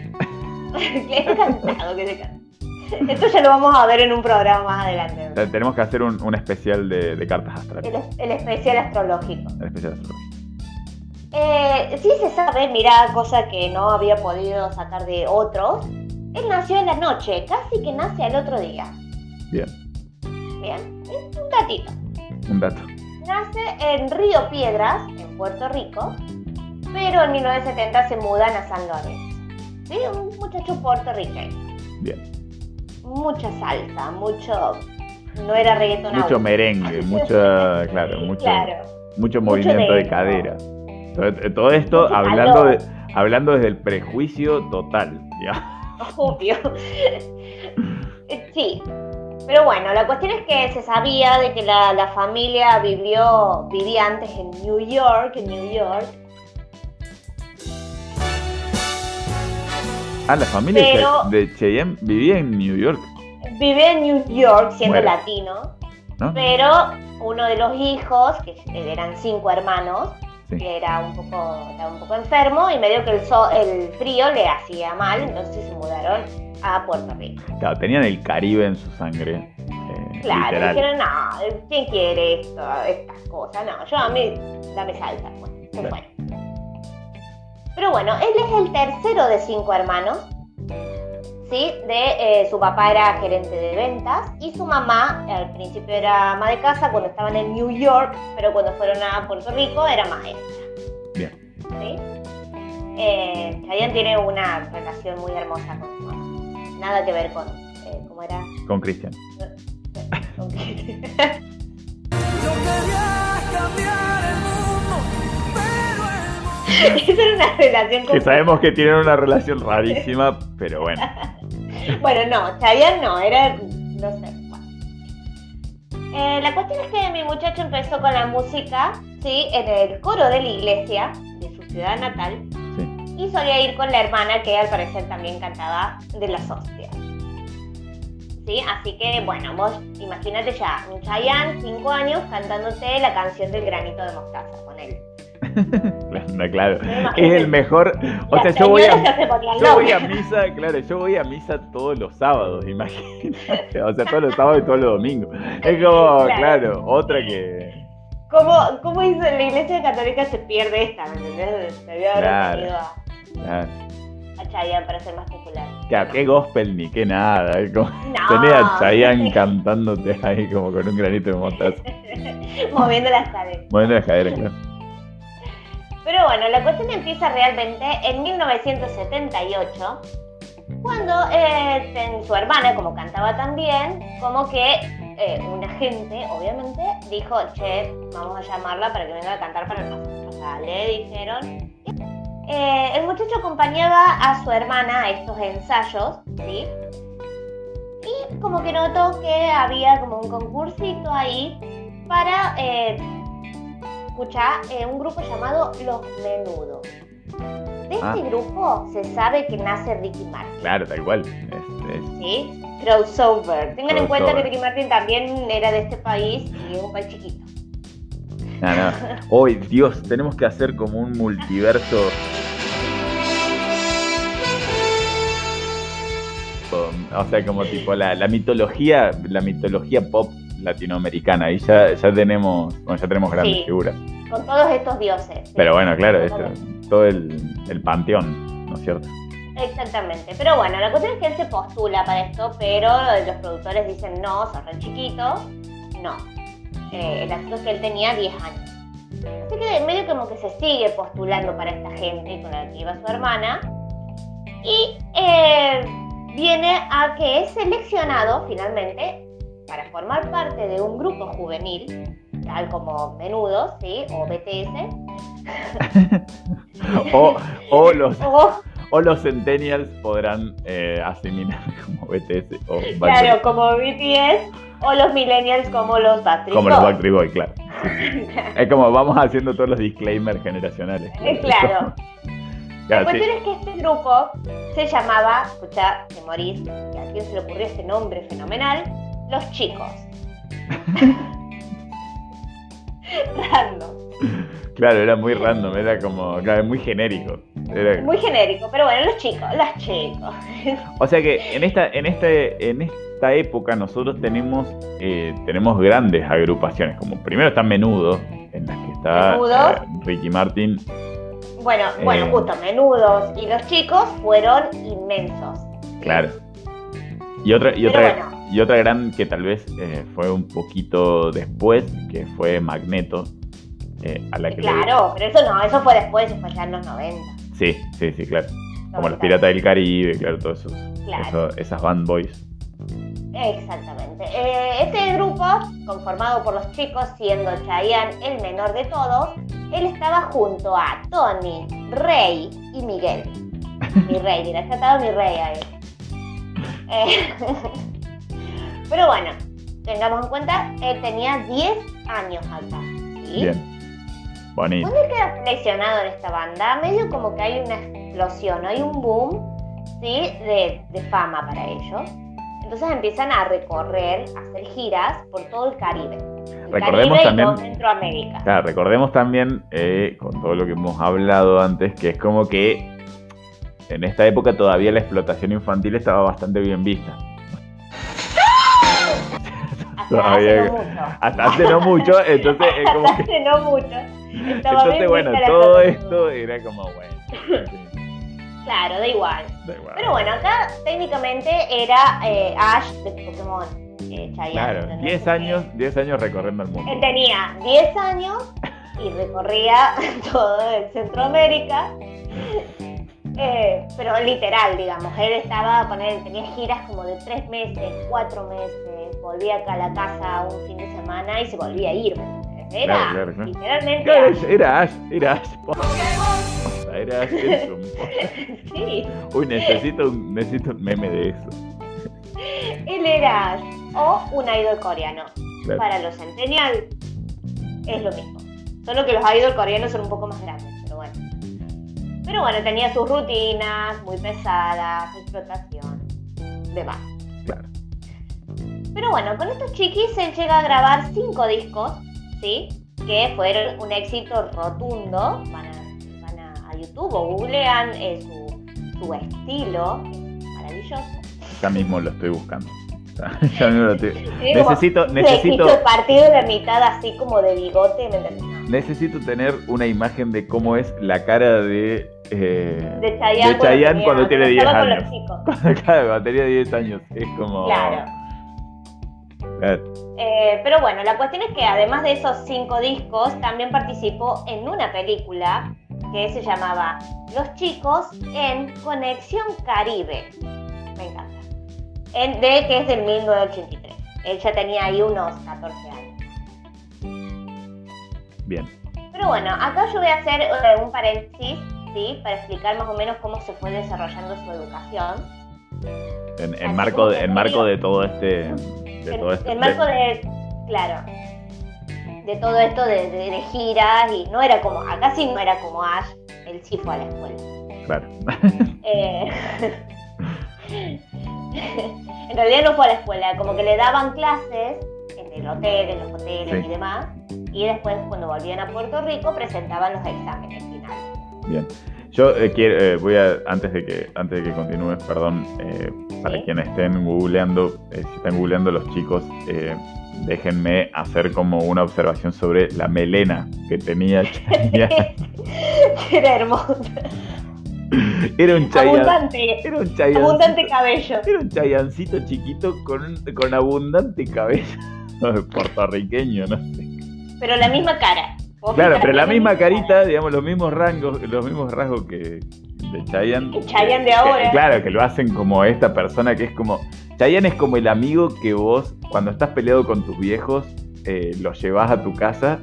[SPEAKER 2] está cantado que se canta. Esto ya lo vamos a ver en un programa más adelante.
[SPEAKER 1] O tenemos que hacer un, un especial de, de cartas astrales.
[SPEAKER 2] El, el especial astrológico.
[SPEAKER 1] El especial astrológico.
[SPEAKER 2] Eh, sí se sabe, mira, cosa que no había podido sacar de otros. Él nació en la noche, casi que nace al otro día.
[SPEAKER 1] Bien,
[SPEAKER 2] Bien, es un gatito.
[SPEAKER 1] un dato.
[SPEAKER 2] Nace en Río Piedras, en Puerto Rico, pero en 1970 se mudan a San Lorenzo. ¿Sí? Un muchacho puertorriqueño.
[SPEAKER 1] Bien.
[SPEAKER 2] Mucha salsa, mucho. No era reggaeton
[SPEAKER 1] Mucho
[SPEAKER 2] aún.
[SPEAKER 1] merengue, mucha, claro, mucho,
[SPEAKER 2] Claro.
[SPEAKER 1] mucho
[SPEAKER 2] Mucho
[SPEAKER 1] movimiento de
[SPEAKER 2] de-
[SPEAKER 1] cadera. Todo, esto
[SPEAKER 2] Mucho
[SPEAKER 1] hablando,
[SPEAKER 2] calor.
[SPEAKER 1] de, hablando desde el prejuicio total. digamos.
[SPEAKER 2] Obvio. Eh, sí. Pero bueno, la cuestión es que se sabía de que la, la familia vivió, vivía antes en New York, en New York.
[SPEAKER 1] Ah, la familia de
[SPEAKER 2] Pero-
[SPEAKER 1] Che- de Cheyenne vivía en New York,
[SPEAKER 2] Vivía en New York siendo latino,
[SPEAKER 1] ¿no?
[SPEAKER 2] pero uno de los hijos, que eran cinco hermanos,
[SPEAKER 1] Sí.
[SPEAKER 2] que era un poco, estaba un poco enfermo y medio que el, so- el frío le hacía mal, entonces se mudaron a Puerto Rico.
[SPEAKER 1] Claro, tenían el Caribe en su sangre. eh,
[SPEAKER 2] Claro,
[SPEAKER 1] literal.
[SPEAKER 2] dijeron, no, ¿quién quiere esto, estas cosas? No, yo a mí, dame salsa, pues,
[SPEAKER 1] Claro.
[SPEAKER 2] fue. Pero bueno, él es el tercero de cinco hermanos, ¿sí? De, eh, su papá era gerente de ventas y su mamá al principio era ama de casa cuando estaban en New York, pero cuando fueron a Puerto Rico era maestra.
[SPEAKER 1] Bien.
[SPEAKER 2] ¿sí? Eh, Chayanne tiene una relación muy hermosa con su mamá. Nada que ver con, eh, ¿cómo era?
[SPEAKER 1] Con Cristian.
[SPEAKER 2] Esa era una relación
[SPEAKER 1] Que
[SPEAKER 2] con...
[SPEAKER 1] sabemos que tienen una relación rarísima, pero bueno.
[SPEAKER 2] Bueno, no, Chayanne no, era... no sé. bueno. Eh, la cuestión es que mi muchacho empezó con la música, ¿sí? En el coro de la iglesia de su ciudad natal
[SPEAKER 1] Sí.
[SPEAKER 2] y solía ir con la hermana que al parecer también cantaba de las hostias. ¿Sí? Así que, bueno, vos imagínate ya, un Chayanne, 5 años, cantándote la canción del granito de mostaza con él.
[SPEAKER 1] Claro. Es el mejor. O sea, yo voy a. Yo voy a misa, claro, yo voy a misa todos los sábados, imagínate. O sea, todos los sábados y todos los domingos. Es como,
[SPEAKER 2] Claro.
[SPEAKER 1] otra que.
[SPEAKER 2] ¿Cómo, ¿Cómo hizo la iglesia católica se pierde esta? ¿Me entendés? Debió haber
[SPEAKER 1] Claro.
[SPEAKER 2] a, a Chayanne para ser más popular.
[SPEAKER 1] claro, qué gospel ni qué nada. Como,
[SPEAKER 2] No.
[SPEAKER 1] tenés a Chayanne cantándote ahí como con un granito de mostaza.
[SPEAKER 2] Moviendo las caderas.
[SPEAKER 1] Moviendo las caderas, claro.
[SPEAKER 2] Pero bueno, la cuestión empieza realmente en 1978, cuando eh, su hermana, como cantaba también, como que eh, un agente, obviamente, dijo, che, vamos a llamarla para que venga a cantar para nosotros. O sea, le dijeron. Eh, el muchacho acompañaba a su hermana a estos ensayos, ¿sí? Y como que notó que había como un concursito ahí para escuchar eh, un grupo llamado Los Menudos. De este
[SPEAKER 1] Ah.
[SPEAKER 2] grupo se sabe que nace Ricky Martin,
[SPEAKER 1] Claro, tal cual. Es- es-
[SPEAKER 2] ¿sí? Crossover. Tengan en cuenta que. Ricky Martin también era de este país y es un país chiquito.
[SPEAKER 1] No, no. Hoy, Dios, tenemos que hacer como un multiverso. O sea, como tipo la, la mitología, la mitología pop latinoamericana. Y ya, ya tenemos, bueno, ya tenemos grandes
[SPEAKER 2] Sí.
[SPEAKER 1] figuras.
[SPEAKER 2] Con todos estos dioses. ¿sí?
[SPEAKER 1] Pero bueno, claro, esto, todo el, el panteón, ¿no es cierto?
[SPEAKER 2] Exactamente. Pero bueno, la cuestión es que él se postula para esto, pero los productores dicen no, sos re chiquito. No. Eh, el asunto es que él tenía 10 años. Así que medio como que se sigue postulando para esta gente con la que iba su hermana. Y eh, viene a que es seleccionado finalmente para formar parte de un grupo juvenil, tal como Menudos, ¿sí? O BTS.
[SPEAKER 1] O, o los,
[SPEAKER 2] O,
[SPEAKER 1] o los Centennials podrán eh, asimilar como BTS o Backstreet-
[SPEAKER 2] claro, como BTS. O los Millennials como los Backstreet
[SPEAKER 1] como los. Backstreet Boys, claro. Sí, sí. Es como vamos haciendo todos los disclaimers generacionales.
[SPEAKER 2] Eh, claro. La
[SPEAKER 1] sí.
[SPEAKER 2] cuestión es que este grupo se llamaba, escucha, te morís, a quién se le ocurrió este nombre fenomenal, Los Chicos. Random.
[SPEAKER 1] Claro, era muy random, era como, claro, muy genérico. Era-
[SPEAKER 2] Muy genérico, pero bueno, los chicos, los chicos.
[SPEAKER 1] O sea que en esta, en este, en esta época nosotros tenemos, eh, tenemos grandes agrupaciones, como primero está Menudo, en las que está eh, Ricky Martin,
[SPEAKER 2] Bueno, bueno,
[SPEAKER 1] Eh.
[SPEAKER 2] justo, menudos y los chicos fueron inmensos.
[SPEAKER 1] claro. Y otra, y otra,
[SPEAKER 2] bueno.
[SPEAKER 1] Y otra gran que tal vez eh, fue un poquito después, que fue Magneto, eh, a la que le-
[SPEAKER 2] Claro, pero eso no, eso fue después, eso fue ya en los 90.
[SPEAKER 1] Sí, sí, sí, claro. Como los
[SPEAKER 2] 90.
[SPEAKER 1] Piratas del Caribe, claro, todos esos,
[SPEAKER 2] Claro.
[SPEAKER 1] esos- esas band boys.
[SPEAKER 2] Exactamente. Eh, este grupo, conformado por los chicos, siendo Chayanne el menor de todos, él estaba junto a Tony, Rey y Miguel. Mi rey, dirá, ya estaba mi rey ahí. Eh, pero bueno, tengamos en cuenta, él tenía 10 años acá. ¿sí?
[SPEAKER 1] Bien. Bonito.
[SPEAKER 2] Él queda seleccionado en esta banda, medio como que hay una explosión, hay un boom ¿sí? de, de fama para ellos. Entonces empiezan a recorrer, a hacer giras por todo el Caribe. El
[SPEAKER 1] Recordemos
[SPEAKER 2] Caribe
[SPEAKER 1] también-
[SPEAKER 2] Centroamérica.
[SPEAKER 1] Claro, recordemos también, eh, con todo lo que hemos hablado antes, que es como que en esta época todavía la explotación infantil estaba bastante bien vista.
[SPEAKER 2] Hasta
[SPEAKER 1] todavía-
[SPEAKER 2] hace no mucho.
[SPEAKER 1] Hasta hace no mucho, entonces es como
[SPEAKER 2] Hasta
[SPEAKER 1] que...
[SPEAKER 2] hace no mucho.
[SPEAKER 1] Entonces, bueno, todo esto era como, bueno,
[SPEAKER 2] Claro, da igual.
[SPEAKER 1] da igual.
[SPEAKER 2] Pero bueno, acá técnicamente era eh, Ash de Pokémon. Eh, Chayanne,
[SPEAKER 1] Claro,
[SPEAKER 2] ¿entendés?
[SPEAKER 1] 10 años, 10 años recorriendo el mundo.
[SPEAKER 2] Él tenía 10 años y recorría todo el Centroamérica. Eh, pero literal, digamos, él estaba, poner, tenía giras como de 3 meses, 4 meses, volvía acá a la casa un fin de semana y se volvía a ir. Era
[SPEAKER 1] Claro, claro, claro.
[SPEAKER 2] literalmente Ash.
[SPEAKER 1] era Ash, era Ash. Era Ash Ketchum, posta.
[SPEAKER 2] Sí,
[SPEAKER 1] Uy, necesito un, necesito un meme de eso.
[SPEAKER 2] él era Ash. O un idol coreano. Para los centennial es lo mismo. Solo que los idols coreanos son un poco más grandes, pero bueno. Pero bueno, tenía sus rutinas muy pesadas, explotación, demás.
[SPEAKER 1] Claro.
[SPEAKER 2] Pero bueno, con estos chiquis él llega a grabar cinco discos, ¿sí? Que fueron un éxito rotundo. Van a, van a, a YouTube o googlean eh, su, su estilo, maravilloso.
[SPEAKER 1] Ya mismo lo estoy buscando. Ya- ya mismo lo estoy-
[SPEAKER 2] Sí, como
[SPEAKER 1] Necesito, necesito,
[SPEAKER 2] el partido de la mitad así como de bigote, ¿me? No.
[SPEAKER 1] necesito tener una imagen de cómo es la cara de, eh,
[SPEAKER 2] De Chayanne,
[SPEAKER 1] cuando tiene 10
[SPEAKER 2] estaba con
[SPEAKER 1] años.
[SPEAKER 2] chicos.
[SPEAKER 1] claro, cuando tenía 10 años. Es como.
[SPEAKER 2] Claro.
[SPEAKER 1] Claro.
[SPEAKER 2] Eh, pero bueno, la cuestión es que además de esos cinco discos, también participó en una película que se llamaba Los chicos en Conexión Caribe. Me encanta. En- de, que es de 1983. Él ya tenía ahí unos 14 años.
[SPEAKER 1] Bien.
[SPEAKER 2] Pero bueno, acá yo voy a hacer eh, un paréntesis, ¿sí? Para explicar más o menos cómo se fue desarrollando su educación.
[SPEAKER 1] En, en marco, de- en marco de todo este. De todo
[SPEAKER 2] en marco de, claro, de todo esto de, de- de giras y no era como, acá sí no era como Ash, él sí fue a la escuela.
[SPEAKER 1] Claro.
[SPEAKER 2] Eh, en realidad no fue a la escuela, como que le daban clases en el hotel, en los hoteles
[SPEAKER 1] Sí.
[SPEAKER 2] y demás, y después cuando volvían a Puerto Rico presentaban los exámenes finales.
[SPEAKER 1] Bien. Yo eh, quiero, eh, voy a, antes de que, antes de que continúes, perdón, eh, para quienes estén googleando, eh, si están googleando los chicos, eh, déjenme hacer como una observación sobre la melena que tenía Chayanne.
[SPEAKER 2] Era hermoso,
[SPEAKER 1] Era un Chayanne.
[SPEAKER 2] abundante,
[SPEAKER 1] Era un
[SPEAKER 2] abundante cabello.
[SPEAKER 1] Era un chayancito chiquito con, con abundante cabello puertorriqueño, no sé.
[SPEAKER 2] Pero la misma cara.
[SPEAKER 1] Claro, pero la misma carita, digamos, los mismos rangos, los mismos rasgos que de Chayanne.
[SPEAKER 2] Que Chayanne de
[SPEAKER 1] Que-
[SPEAKER 2] ahora.
[SPEAKER 1] claro, que lo hacen como esta persona que es como. Chayanne es como el amigo que vos, cuando estás peleado con tus viejos, eh, los llevas a tu casa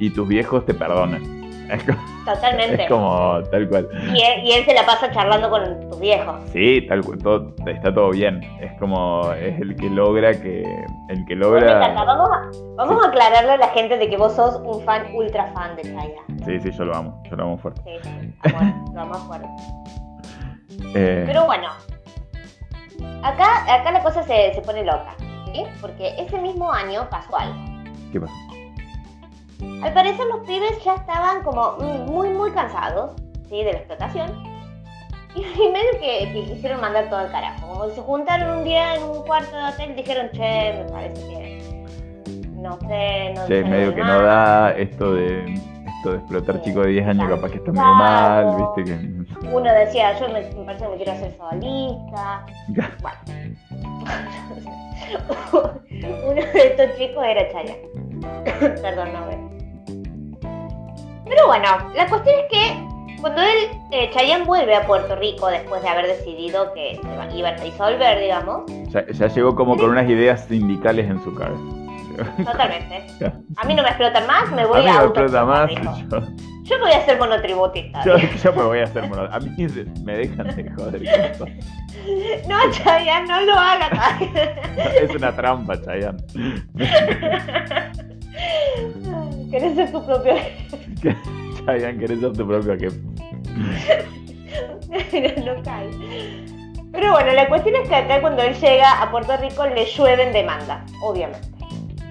[SPEAKER 1] y tus viejos te perdonan. Es como,
[SPEAKER 2] Totalmente.
[SPEAKER 1] es como tal cual.
[SPEAKER 2] Y, él, y él se la pasa charlando con tus viejos.
[SPEAKER 1] Sí, tal cual, todo, está todo bien. Es como, es el que logra que. El que logra.
[SPEAKER 2] Vamos, a, vamos a aclararle a la gente de que vos sos un fan ultra fan de Chayanne.
[SPEAKER 1] Sí, sí, yo lo amo, yo lo amo fuerte.
[SPEAKER 2] Sí, amor, lo más fuerte.
[SPEAKER 1] Eh,
[SPEAKER 2] Pero bueno, acá, acá la cosa se, se pone loca, ¿sí? Porque ese mismo año pasó algo.
[SPEAKER 1] ¿Qué pasa?
[SPEAKER 2] Al parecer los pibes ya estaban como mm, muy, muy cansados, ¿sí? De la explotación. Y, y medio que, que quisieron mandar todo al carajo. Como se juntaron un día en un cuarto de hotel, dijeron, che, me parece que... No sé, no
[SPEAKER 1] Che,
[SPEAKER 2] sé
[SPEAKER 1] medio que no
[SPEAKER 2] más".
[SPEAKER 1] da esto de esto de explotar
[SPEAKER 2] Sí,
[SPEAKER 1] chicos de 10 años, capaz que está medio mal, viste que.
[SPEAKER 2] Uno decía, yo me, me parece que me quiero hacer solista. Uno de estos chicos era Chayanne. Perdón, no. Pero bueno, la cuestión es que cuando él, eh, Chayanne vuelve a Puerto Rico después de haber decidido que se iban a disolver, digamos,
[SPEAKER 1] Ya, ya llegó como con unas ideas sindicales en su cabeza.
[SPEAKER 2] totalmente. A mí no me explotan más, me
[SPEAKER 1] A
[SPEAKER 2] voy
[SPEAKER 1] mí
[SPEAKER 2] a,
[SPEAKER 1] me
[SPEAKER 2] auto
[SPEAKER 1] explota más. Yo,
[SPEAKER 2] Yo me voy a ser monotributista.
[SPEAKER 1] yo, yo me voy a hacer mono. A mí me dejan de joder.
[SPEAKER 2] No, Chayanne, no lo hagas.
[SPEAKER 1] Es una trampa, Chayanne.
[SPEAKER 2] Querés ser tu propio
[SPEAKER 1] Chayanne, querés ser tu propio jefe.
[SPEAKER 2] Pero bueno, la cuestión es que acá cuando él llega a Puerto Rico le llueven demandas, obviamente.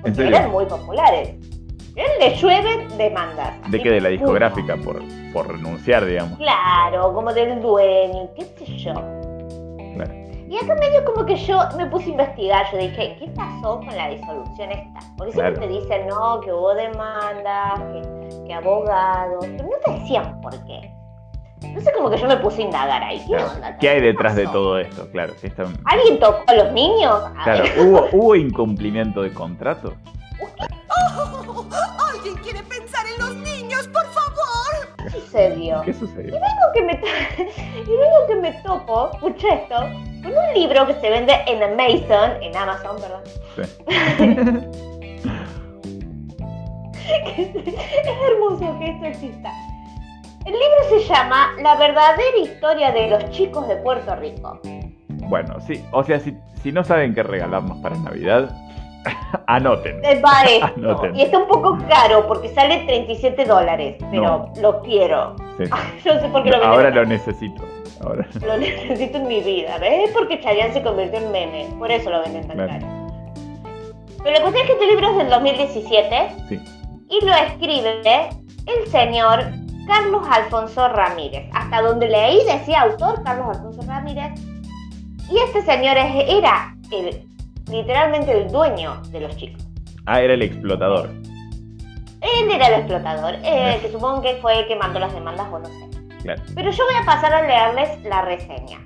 [SPEAKER 1] ¿En serio?
[SPEAKER 2] eran muy populares. Él le llueven demandas.
[SPEAKER 1] ¿De qué? De la discográfica, por, por renunciar, digamos.
[SPEAKER 2] Claro, como del dueño, qué sé yo. Y acá medio como que yo me puse a investigar, yo dije, ¿qué pasó con la disolución esta? Porque siempre
[SPEAKER 1] Claro.
[SPEAKER 2] te dicen, no, que hubo demandas, que, que abogados, pero no te decían por qué. Sé, como que yo me puse a indagar ahí. ¿Qué,
[SPEAKER 1] Claro.
[SPEAKER 2] onda?
[SPEAKER 1] ¿Qué hay detrás de todo esto? Claro, sí está-
[SPEAKER 2] ¿Alguien tocó a los niños? A
[SPEAKER 1] Claro, ¿hubo, ¿hubo incumplimiento de contrato?
[SPEAKER 5] ¿Alguien quiere pensar en los niños, por favor?
[SPEAKER 2] ¿Qué sucedió?
[SPEAKER 1] ¿Qué sucedió?
[SPEAKER 2] Luego que me to- y luego que me topo, escuché esto, con un libro que se vende en Amazon, en Amazon, perdón.
[SPEAKER 1] Sí.
[SPEAKER 2] es hermoso que esto exista. El libro se llama La verdadera historia de los chicos de Puerto Rico.
[SPEAKER 1] Bueno, sí, o sea, si, si no saben qué regalarnos para Navidad, anoten.
[SPEAKER 2] Eh.
[SPEAKER 1] Anoten.
[SPEAKER 2] Y está un poco caro porque sale 37 dólares, pero lo quiero.
[SPEAKER 1] Sí.
[SPEAKER 2] No sé por qué lo
[SPEAKER 1] Ahora lo necesito. Ahora.
[SPEAKER 2] Lo necesito en mi vida, ¿ves? Porque Chayanne se convirtió en meme, por eso lo venden tan caro. Pero la cuestión es que este libro es del 2017
[SPEAKER 1] Sí.
[SPEAKER 2] y lo escribe el señor Carlos Alfonso Ramírez. Hasta donde leí decía autor Carlos Alfonso Ramírez. Y este señor era el, literalmente el dueño de los chicos.
[SPEAKER 1] Ah, era el explotador.
[SPEAKER 2] Él era el explotador, eh, que supongo que fue el que mandó las demandas o no sé.
[SPEAKER 1] Claro.
[SPEAKER 2] Pero yo voy a pasar a leerles la reseña,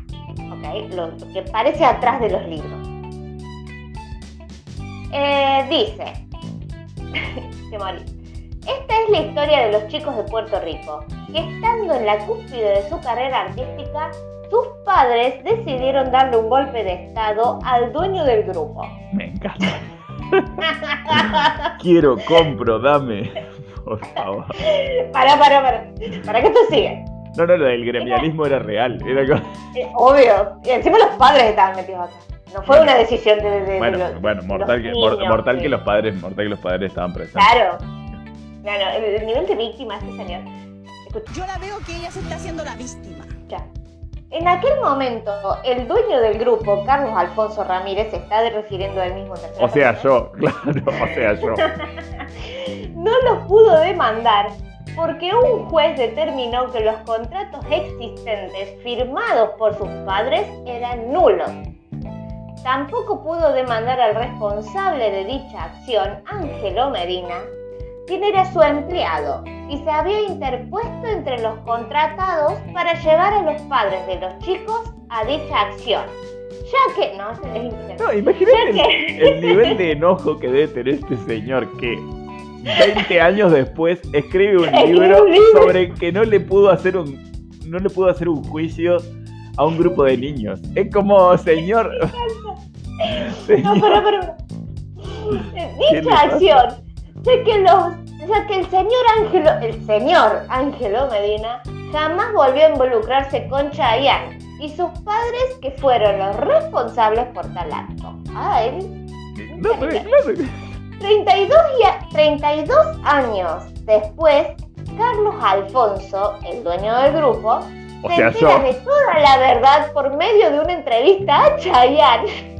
[SPEAKER 2] ¿ok? Lo, lo que parece atrás de los libros. Eh, dice, que morí. Esta es la historia de los chicos de Puerto Rico, que estando en la cúspide de su carrera artística, sus padres decidieron darle un golpe de estado al dueño del grupo.
[SPEAKER 1] Me encanta. Quiero, compro, dame. Por favor.
[SPEAKER 2] para, para, para. Para que esto siga.
[SPEAKER 1] No, no, lo del gremialismo era real. Era como-
[SPEAKER 2] Eh, obvio. Y encima los padres estaban metidos acá. No fue una decisión de, de- de
[SPEAKER 1] Bueno,
[SPEAKER 2] los-
[SPEAKER 1] bueno,
[SPEAKER 2] de
[SPEAKER 1] mortal,
[SPEAKER 2] los
[SPEAKER 1] que,
[SPEAKER 2] niños,
[SPEAKER 1] mortal
[SPEAKER 2] sí.
[SPEAKER 1] que los padres, mortal que los padres estaban presentes.
[SPEAKER 2] Claro. Claro, el, el nivel de víctima este señor. Escucha,
[SPEAKER 5] Yo la veo que ella se está haciendo la víctima.
[SPEAKER 2] En aquel momento, el dueño del grupo, Carlos Alfonso Ramírez, se está refiriendo a él mismo
[SPEAKER 1] O sea, yo, claro, o sea, yo.
[SPEAKER 2] no los pudo demandar porque un juez determinó que los contratos existentes firmados por sus padres eran nulos. Tampoco pudo demandar al responsable de dicha acción, Ángelo Medina, quien era su empleado y se había interpuesto entre los contratados para llevar a los padres de los chicos a dicha acción. Ya que, no, es impresionante.
[SPEAKER 1] No, imagínate el, el nivel de enojo que debe tener este señor que 20 años después escribe un libro sobre que no le pudo hacer un no le pudo hacer un juicio a un grupo de niños. Es como, señor.
[SPEAKER 2] No,
[SPEAKER 1] señor,
[SPEAKER 2] pero, pero.
[SPEAKER 1] ¿Qué le
[SPEAKER 2] Dicha acción, sé que los. Ya que el señor Ángelo, el señor Ángelo Medina jamás volvió a involucrarse con Chayanne y sus padres que fueron los responsables por tal acto. Ah, él
[SPEAKER 1] no, pero claro.
[SPEAKER 2] 32, y a- 32 años después, Carlos Alfonso, el dueño del grupo,
[SPEAKER 1] O
[SPEAKER 2] se
[SPEAKER 1] sea,
[SPEAKER 2] entera
[SPEAKER 1] yo.
[SPEAKER 2] de toda la verdad por medio de una entrevista a Chayanne,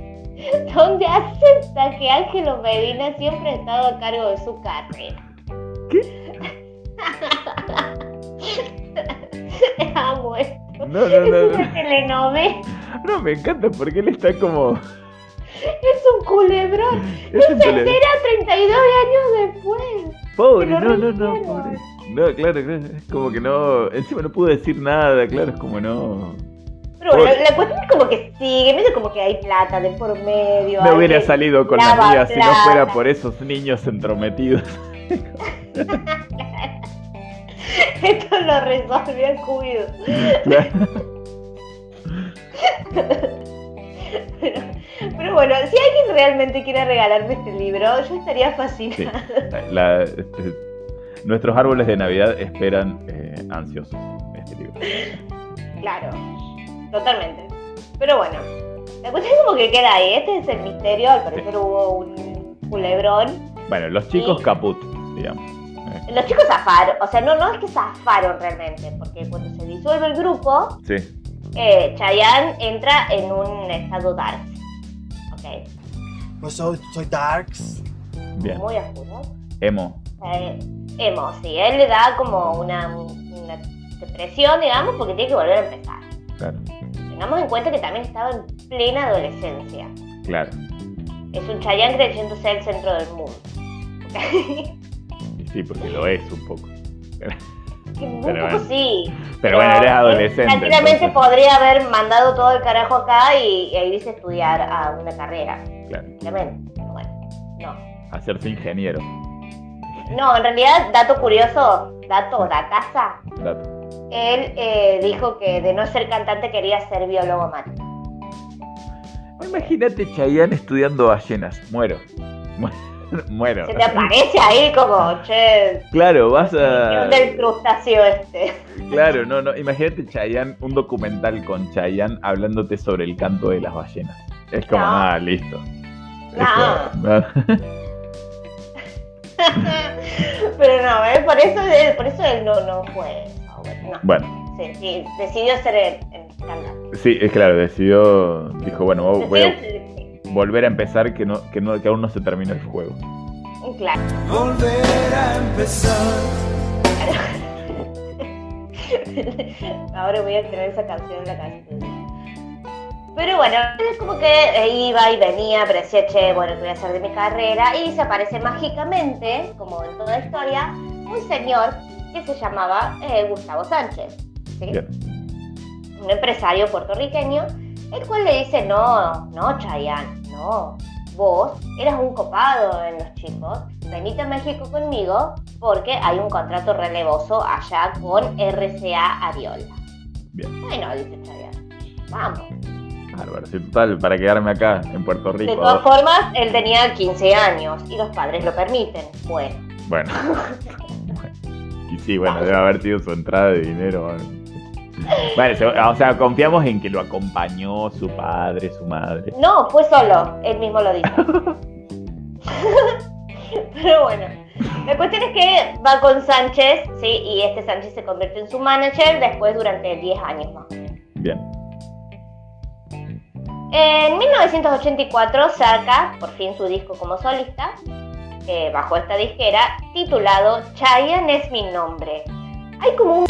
[SPEAKER 2] donde acepta que Ángelo Medina siempre ha estado a cargo de su carrera.
[SPEAKER 1] ¿Qué?
[SPEAKER 2] Amo esto.
[SPEAKER 1] No, no, no,
[SPEAKER 2] Es
[SPEAKER 1] no.
[SPEAKER 2] una telenovela,
[SPEAKER 1] No, me encanta porque él está como.
[SPEAKER 2] es un culebrón.
[SPEAKER 1] Es
[SPEAKER 2] Y
[SPEAKER 1] un
[SPEAKER 2] se
[SPEAKER 1] tele-
[SPEAKER 2] entera 32 años después.
[SPEAKER 1] Pobre, no, no, no, pobre. No, claro, claro. Es como que no. Encima no pudo decir nada, claro, es como no.
[SPEAKER 2] Pero bueno, la cuestión es como que sigue, medio como que hay plata de por medio.
[SPEAKER 1] No hubiera salido con la mía si no fuera por esos niños entrometidos.
[SPEAKER 2] Esto lo resolvió.
[SPEAKER 1] Claro.
[SPEAKER 2] Pero, pero bueno, si alguien realmente quiere regalarme este libro, yo estaría
[SPEAKER 1] Sí.
[SPEAKER 2] fascinada.
[SPEAKER 1] La- este, nuestros árboles de Navidad esperan eh, ansiosos este libro.
[SPEAKER 2] Claro, totalmente. Pero bueno, la cuestión es como que queda ahí. Este es el misterio. Al parecer hubo un culebrón.
[SPEAKER 1] Bueno, los chicos caput, digamos.
[SPEAKER 2] Los chicos zafaron, o sea, no, no es que zafaron realmente, porque cuando se disuelve el grupo,
[SPEAKER 1] Sí,
[SPEAKER 2] eh, Chayanne entra en un estado dark. Ok,
[SPEAKER 3] Pues soy, soy Darks.
[SPEAKER 1] bien.
[SPEAKER 2] muy oscuro.
[SPEAKER 1] Emo.
[SPEAKER 2] Eh, emo, sí, él le da como una, una depresión, digamos, porque tiene que volver a empezar.
[SPEAKER 1] Claro,
[SPEAKER 2] Tengamos en cuenta que también estaba en plena adolescencia.
[SPEAKER 1] claro.
[SPEAKER 2] Es un Chayanne creyéndose el centro del mundo.
[SPEAKER 1] Sí, porque lo es un poco.
[SPEAKER 2] Un
[SPEAKER 1] Pero
[SPEAKER 2] poco
[SPEAKER 1] bueno.
[SPEAKER 2] sí.
[SPEAKER 1] Pero bueno, eres adolescente.
[SPEAKER 2] Tranquilamente
[SPEAKER 1] entonces,
[SPEAKER 2] podría haber mandado todo el carajo acá y, e irse a estudiar a una carrera.
[SPEAKER 1] Claro,
[SPEAKER 2] Tranquilamente. Pero bueno, no.
[SPEAKER 1] hacerse ingeniero.
[SPEAKER 2] No, en realidad, dato curioso, dato da casa.
[SPEAKER 1] Dato.
[SPEAKER 2] Él eh, dijo que de no ser cantante quería ser biólogo marino.
[SPEAKER 1] Imagínate Chayanne estudiando ballenas. Muero. Muero.
[SPEAKER 2] Se te aparece ahí como, che,
[SPEAKER 1] Claro, vas
[SPEAKER 2] ¿qué
[SPEAKER 1] a.
[SPEAKER 2] onda el crustáceo este?
[SPEAKER 1] Claro, no, no. Imagínate Chayanne, un documental con Chayanne hablándote sobre el canto de las ballenas. Es como,
[SPEAKER 2] No.
[SPEAKER 1] ah, listo.
[SPEAKER 2] No. Pero no, ¿eh? por, eso él, por eso él no, no fue. No.
[SPEAKER 1] Bueno,
[SPEAKER 2] Sí, sí, decidió ser el,
[SPEAKER 1] sí, es claro, decidió. Dijo, bueno, voy
[SPEAKER 2] Decidió
[SPEAKER 1] a volver a empezar que, no, que, no, que aún no se terminó el juego.
[SPEAKER 2] claro.
[SPEAKER 4] Volver a empezar.
[SPEAKER 2] Ahora voy a tener esa canción en la cabeza. Pero bueno, es como que iba y venía, pero decía, che, bueno, ¿qué voy a hacer de mi carrera? Y se aparece mágicamente, como en toda historia, un señor que se llamaba eh, Gustavo Sánchez. un empresario puertorriqueño, el cual le dice, no, no, Chayanne, no, vos eras un copado en los chicos, venite a México conmigo porque hay un contrato relevoso allá con RCA Ariola.
[SPEAKER 1] Bien.
[SPEAKER 2] Bueno, dice Chayanne, vamos.
[SPEAKER 1] Bárbaro. Sí, total, para quedarme acá en Puerto Rico.
[SPEAKER 2] De todas formas, él tenía 15 años y los padres lo permiten. Bueno,
[SPEAKER 1] Bueno. sí, bueno, debe haber sido su entrada de dinero. Bueno, se- o sea, confiamos en que lo acompañó su padre, su madre.
[SPEAKER 2] no, fue solo, él mismo lo dice. Pero bueno, la cuestión es que va con Sánchez, ¿sí? Y este Sánchez se convierte en su manager después durante 10 años más.
[SPEAKER 1] Bien.
[SPEAKER 2] En 1984 saca por fin su disco como solista, eh, bajo esta disquera, titulado Chayanne es mi nombre. Hay como un,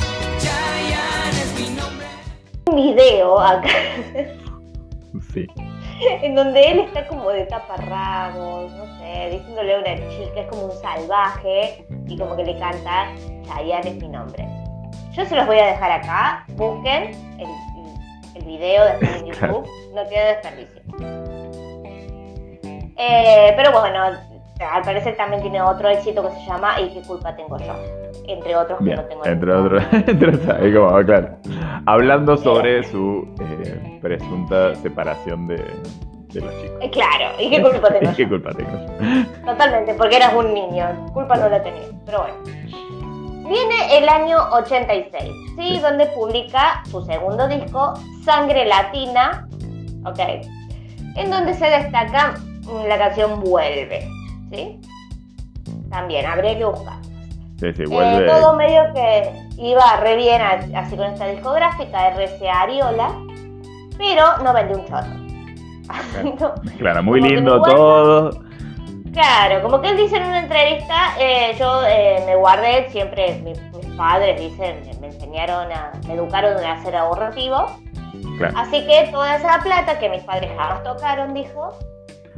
[SPEAKER 2] un video acá
[SPEAKER 1] Sí.
[SPEAKER 2] en donde él está como de taparrabos, no sé, diciéndole a una chica, es como un salvaje, y como que le canta Chayanne es mi nombre. Yo se los voy a dejar acá, busquen el, el video después en YouTube, no tiene desperdicio. Eh, pero bueno, al parecer también tiene otro éxito que se llama ¿Y qué culpa tengo yo? Entre otros que no tengo
[SPEAKER 1] entre otros, entre otros, ahí como, claro. Hablando sobre su eh, presunta separación de, de los chicos.
[SPEAKER 2] Eh, Claro, ¿y qué culpa tengo
[SPEAKER 1] ¿Y qué culpa tengo yo?
[SPEAKER 2] Totalmente, porque eras un niño, culpa no la tenías, pero bueno. Viene el año 86, ¿sí?
[SPEAKER 1] Sí.
[SPEAKER 2] Donde publica su segundo disco, Sangre Latina, ¿ok? En donde se destaca mm, la canción Vuelve, ¿sí? También, habría que buscar.
[SPEAKER 1] Sí, sí,
[SPEAKER 2] Eh,
[SPEAKER 1] vuelve.
[SPEAKER 2] todo medio que iba re bien así con esta discográfica, RCA Ariola, pero no vende un choto. No,
[SPEAKER 1] Claro, muy lindo
[SPEAKER 2] guarda-
[SPEAKER 1] todo.
[SPEAKER 2] Claro, como que él dice en una entrevista, eh, yo eh, me guardé, siempre mi- mis padres dicen, me enseñaron a, me educaron a ser ahorrativo,
[SPEAKER 1] Claro.
[SPEAKER 2] así que toda esa plata que mis padres jamás tocaron, dijo,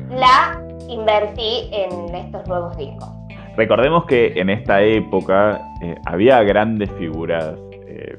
[SPEAKER 2] la invertí en estos nuevos discos.
[SPEAKER 1] Recordemos que en esta época eh, había grandes figuras eh,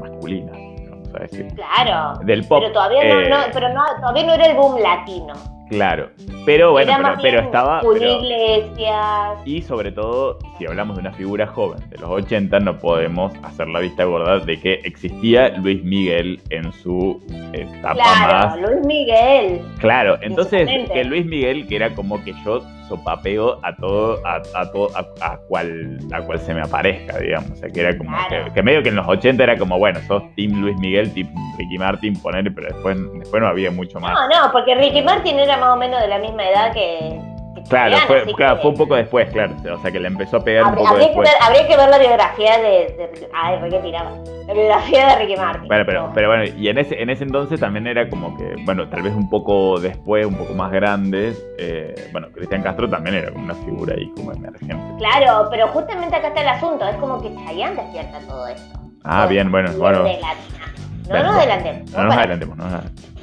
[SPEAKER 1] masculinas, vamos a decir.
[SPEAKER 2] Claro,
[SPEAKER 1] Del pop.
[SPEAKER 2] pero todavía
[SPEAKER 1] eh,
[SPEAKER 2] no, no, pero no, todavía no era el boom latino.
[SPEAKER 1] Claro. Pero bueno,
[SPEAKER 2] era
[SPEAKER 1] pero, estaba. Pero-
[SPEAKER 2] Iglesias.
[SPEAKER 1] y sobre todo, si hablamos de una figura joven de los 80, no podemos hacer la vista gorda de que existía Luis Miguel en su etapa
[SPEAKER 2] Claro,
[SPEAKER 1] más.
[SPEAKER 2] Luis Miguel.
[SPEAKER 1] Claro, entonces que Luis Miguel, que era como que yo sopapeo a todo, a, a todo, a, a cual, a cual se me aparezca, digamos. O sea, que era como que medio que en los 80 era como, bueno, sos Team Luis Miguel, Team Ricky Martin, poner, pero después, después no había mucho más.
[SPEAKER 2] No, no, porque Ricky Martin era más o menos de la misma edad que. Que
[SPEAKER 1] Claro, fue,
[SPEAKER 2] así
[SPEAKER 1] claro,
[SPEAKER 2] que
[SPEAKER 1] fue un poco después, claro. O sea, que le empezó a pegar un poco
[SPEAKER 2] habría que
[SPEAKER 1] después.
[SPEAKER 2] ver, habría que ver la biografía de. de ay, que tiraba. La biografía de Ricky Martin.
[SPEAKER 1] Bueno, pero, pero bueno, y en ese, en ese entonces también era como que, bueno, tal vez un poco después, un poco más grandes, eh, bueno, Cristian Castro también era como una figura ahí como emergente.
[SPEAKER 2] Claro, pero justamente acá está el asunto. Es como que Chayanne despierta todo esto.
[SPEAKER 1] Ah,
[SPEAKER 2] Todo
[SPEAKER 1] bien, bueno, bueno.
[SPEAKER 2] No nos adelantemos.
[SPEAKER 1] No nos adelantemos, no nos adelantemos.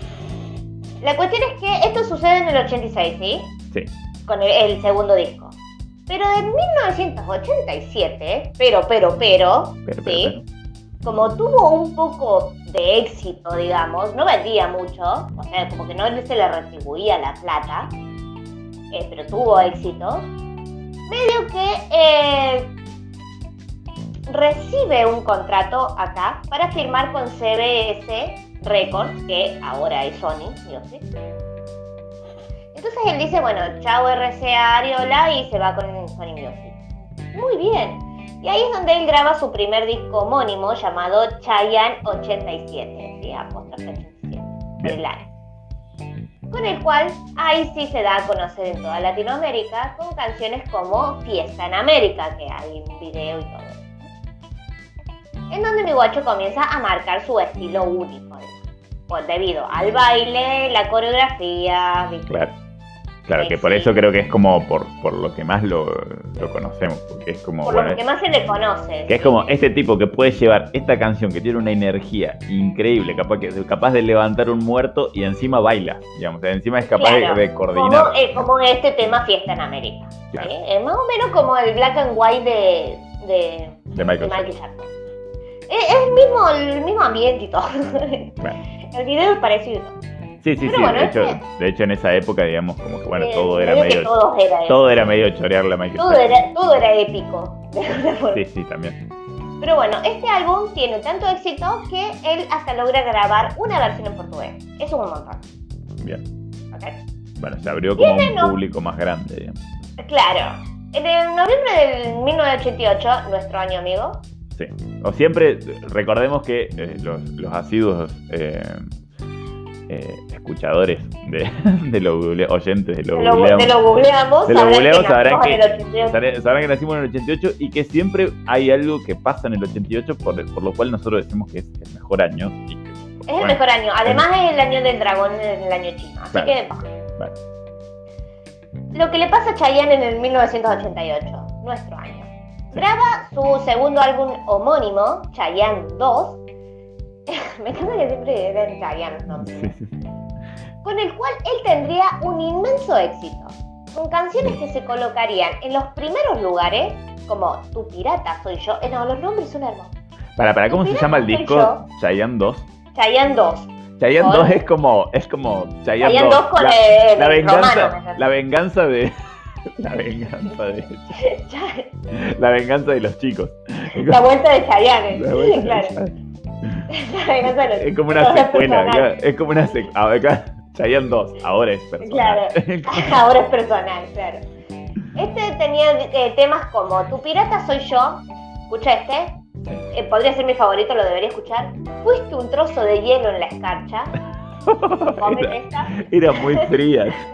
[SPEAKER 2] La cuestión es que esto sucede en el 86, ¿sí?
[SPEAKER 1] Sí.
[SPEAKER 2] Con el, el segundo disco. Pero en 1987, pero, pero, pero,
[SPEAKER 1] Pero, pero,
[SPEAKER 2] ¿sí? Como tuvo un poco de éxito, digamos, no vendía mucho, o sea, como que no se le retribuía la plata, eh, pero tuvo éxito, medio que eh, recibe un contrato acá para firmar con CBS Records, que ahora es Sony Music. Entonces él dice, bueno, chao RCA Ariola y se va con Sony Music. Muy bien. Y ahí es donde él graba su primer disco homónimo llamado Chayanne 87, ¿sí? Apóstrofe 87, por
[SPEAKER 1] Bien.
[SPEAKER 2] el año. Con el cual ahí sí se da a conocer en toda Latinoamérica con canciones como Fiesta en América, que hay un video y todo eso. En donde mi guacho comienza a marcar su estilo único. Pues debido al baile, la coreografía.
[SPEAKER 1] Claro. Claro, que por eso creo que es como por, por lo que más lo, lo conocemos, porque es como,
[SPEAKER 2] por
[SPEAKER 1] bueno,
[SPEAKER 2] lo que más se le conoce.
[SPEAKER 1] que es como este tipo que puede llevar esta canción que tiene una energía increíble, capaz, que, capaz de levantar un muerto y encima baila, digamos, encima es capaz de-
[SPEAKER 2] Claro,
[SPEAKER 1] de, coordinar.
[SPEAKER 2] Como, eh, como este tema Fiesta en América. Es más o menos como el black and white de, de,
[SPEAKER 1] de
[SPEAKER 2] de
[SPEAKER 1] Michael
[SPEAKER 2] Michael Jackson. Es, es el, mismo, el mismo ambiente y todo.
[SPEAKER 1] Bueno.
[SPEAKER 2] El video es parecido.
[SPEAKER 1] Sí, sí,
[SPEAKER 2] Pero
[SPEAKER 1] sí.
[SPEAKER 2] bueno,
[SPEAKER 1] de, hecho,
[SPEAKER 2] este-
[SPEAKER 1] de hecho, en esa época, digamos, como que bueno,
[SPEAKER 2] Eh,
[SPEAKER 1] todo era
[SPEAKER 2] medio todo era,
[SPEAKER 1] Todo era medio chorearle a Michael
[SPEAKER 2] todo era, todo era épico.
[SPEAKER 1] Sí, sí, también.
[SPEAKER 2] Pero bueno, este álbum tiene tanto éxito que él hasta logra grabar una versión en portugués. Eso es un montón.
[SPEAKER 1] Bien. Bueno, se abrió como
[SPEAKER 2] Tiene,
[SPEAKER 1] un
[SPEAKER 2] ¿no?
[SPEAKER 1] público más grande, digamos.
[SPEAKER 2] Claro. En el noviembre del 1988, nuestro año amigo,
[SPEAKER 1] Sí. O siempre, recordemos que eh, los, los asiduos eh, eh, escuchadores de, de lo google- oyentes de lo,
[SPEAKER 2] de lo,
[SPEAKER 1] googleamos,
[SPEAKER 2] de lo googleamos,
[SPEAKER 1] de lo
[SPEAKER 2] sabrán que
[SPEAKER 1] sabrán
[SPEAKER 2] nacimos en
[SPEAKER 1] que,
[SPEAKER 2] el 88.
[SPEAKER 1] sabrán- sabrán que nacimos en el 88 y que siempre hay algo que pasa en el 88 por, por lo cual nosotros decimos que es el mejor año. Y que,
[SPEAKER 2] Es el mejor año. Además es el año del dragón, es el año chino. Así que. Lo que le pasa a Chayanne en el 1988, nuestro año. Graba su segundo álbum homónimo, Chayanne 2. Me encanta que siempre era Chayanne, ¿no?
[SPEAKER 1] sí, sí, sí.
[SPEAKER 2] Con el cual él tendría un inmenso éxito. Con canciones que se colocarían en los primeros lugares, como Tu pirata soy yo. Eh, no, los nombres son hermosos.
[SPEAKER 1] Para, para, ¿cómo se llama el disco? Chayanne 2.
[SPEAKER 2] Chayanne 2.
[SPEAKER 1] Chayanne
[SPEAKER 2] Con-
[SPEAKER 1] 2 es como, es como Chayanne,
[SPEAKER 2] Chayanne 2 con
[SPEAKER 1] la,
[SPEAKER 2] el,
[SPEAKER 1] la venganza,
[SPEAKER 2] romano. ¿me
[SPEAKER 1] la venganza de, La venganza de La venganza de los chicos.
[SPEAKER 2] La vuelta de Chayanne.
[SPEAKER 1] La vuelta
[SPEAKER 2] claro.
[SPEAKER 1] Chayanne.
[SPEAKER 2] De los
[SPEAKER 1] Es como una secuela. Es como una secuela. Acá, Chayanne 2, ahora es personal.
[SPEAKER 2] Claro, ahora es personal, claro. Este tenía eh, temas como Tu pirata soy yo, escucha este, eh, podría ser mi favorito, lo debería escuchar. Fuiste un trozo de hielo en la escarcha.
[SPEAKER 1] Era,
[SPEAKER 2] esta.
[SPEAKER 1] era muy fría.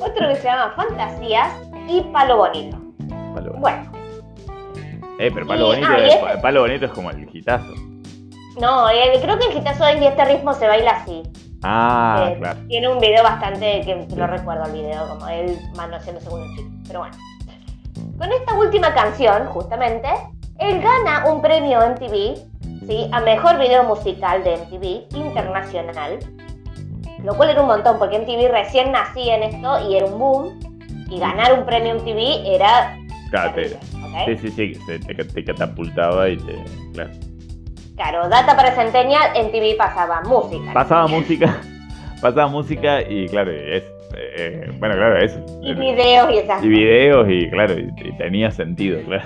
[SPEAKER 2] Otro que se llama Fantasías y Palo Bonito.
[SPEAKER 1] Palo bonito.
[SPEAKER 2] Bueno,
[SPEAKER 1] Eh, pero Palo
[SPEAKER 2] Y-
[SPEAKER 1] Bonito,
[SPEAKER 2] ah,
[SPEAKER 1] es,
[SPEAKER 2] este-
[SPEAKER 1] Palo Bonito es como el hitazo.
[SPEAKER 2] no, eh, creo que el hitazo es y este ritmo se baila así.
[SPEAKER 1] Ah,
[SPEAKER 2] Eh,
[SPEAKER 1] claro.
[SPEAKER 2] Tiene un video bastante que lo recuerdo el video, como él manoseándose con un chico. Pero bueno. Con esta última canción, justamente, él gana un premio MTV, ¿sí? A mejor video musical de MTV internacional. Lo cual era un montón, porque MTV recién nacía en esto y era un boom. Y ganar un premio MTV era.
[SPEAKER 1] Claro, te- sí, sí, sí, se- te, te catapultaba y te. Claro.
[SPEAKER 2] Claro, data para Centennial, MTV pasaba música.
[SPEAKER 1] Pasaba música, pasaba música y claro, es. eh, bueno, claro, eso.
[SPEAKER 2] y videos y esas
[SPEAKER 1] Y videos y claro, y, y tenía sentido, claro.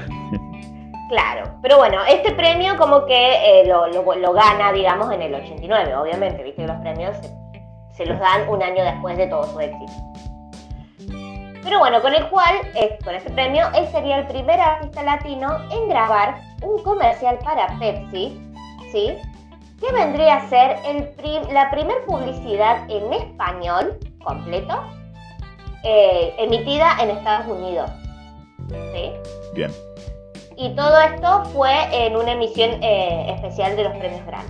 [SPEAKER 2] Claro, pero bueno, este premio como que eh, lo, lo- lo gana, digamos, en el 89, obviamente, viste que los premios se, se los dan un año después de todo su éxito. Pero bueno, con el cual, eh, con este premio, él sería el primer artista latino en grabar un comercial para Pepsi, ¿sí? Que vendría a ser el la primer publicidad en español, completo, eh, emitida en Estados Unidos, ¿sí?
[SPEAKER 1] Bien.
[SPEAKER 2] Y todo esto fue en una emisión eh, especial de los premios Grammy.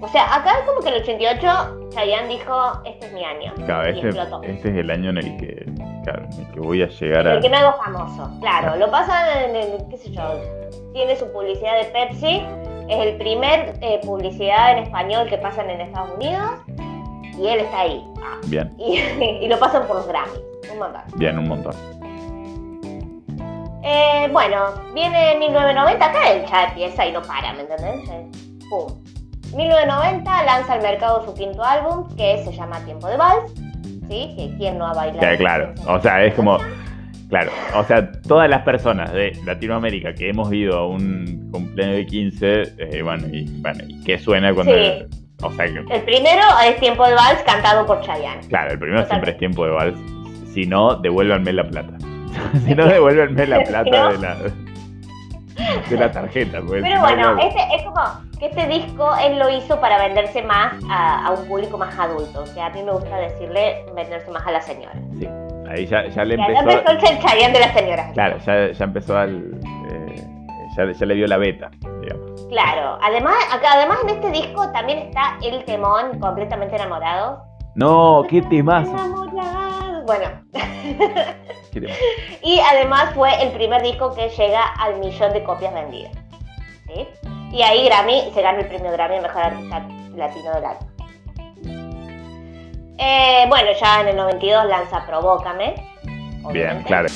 [SPEAKER 2] O sea, acá como que el 88 Chayanne dijo, este es mi año.
[SPEAKER 1] Claro,
[SPEAKER 2] y
[SPEAKER 1] este,
[SPEAKER 2] explotó.
[SPEAKER 1] este es el año en el que, claro, en el que voy a llegar a.
[SPEAKER 2] El que me hago famoso, claro. Lo pasa en, el- qué sé yo, tiene su publicidad de Pepsi, es el primer eh, publicidad en español que pasan en Estados Unidos y él está ahí. Ah,
[SPEAKER 1] Bien,
[SPEAKER 2] y, y lo pasan por los Grammys, un montón.
[SPEAKER 1] bien, un montón.
[SPEAKER 2] Eh, bueno, viene 1990, acá él ya empieza y no para, ¿me entendés? Eh, Pum. 1990 lanza al mercado su quinto álbum que se llama Tiempo de Vals, ¿sí? Que quién no ha bailado.
[SPEAKER 1] Claro, claro. O sea, es como. Claro, o sea, todas las personas de Latinoamérica que hemos ido a un cumpleaños de 15, eh, bueno, y, bueno, ¿y qué suena cuando.
[SPEAKER 2] Sí.
[SPEAKER 1] O sea, que,
[SPEAKER 2] El primero es Tiempo de Vals cantado por Chayanne.
[SPEAKER 1] claro, el primero
[SPEAKER 2] Totalmente.
[SPEAKER 1] siempre es tiempo de vals. Si no, devuélvanme la plata. si no, devuélvanme la
[SPEAKER 2] Si
[SPEAKER 1] plata
[SPEAKER 2] no-
[SPEAKER 1] de la. De la tarjeta, pues.
[SPEAKER 2] Pero
[SPEAKER 1] no,
[SPEAKER 2] bueno, este es como que este disco él lo hizo para venderse más a, a un público más adulto. O sea, a mí me gusta decirle venderse más a las señoras.
[SPEAKER 1] Sí, ahí ya, ya le
[SPEAKER 2] Ya
[SPEAKER 1] empezó.
[SPEAKER 2] empezó el Chayanne de las señoras.
[SPEAKER 1] Claro, ya, ya empezó al. eh, ya, ya le vio la beta, digamos.
[SPEAKER 2] Claro, además, acá, además en este disco también está el temón completamente enamorado.
[SPEAKER 1] No, qué temazo.
[SPEAKER 2] Enamorado. Bueno, y además fue el primer disco que llega al millón de copias vendidas. ¿sí? Y ahí Grammy se gana el premio Grammy Mejor Artista Latino del Año. Eh, bueno, ya en el 92 lanza Provócame.
[SPEAKER 1] Bien, claro.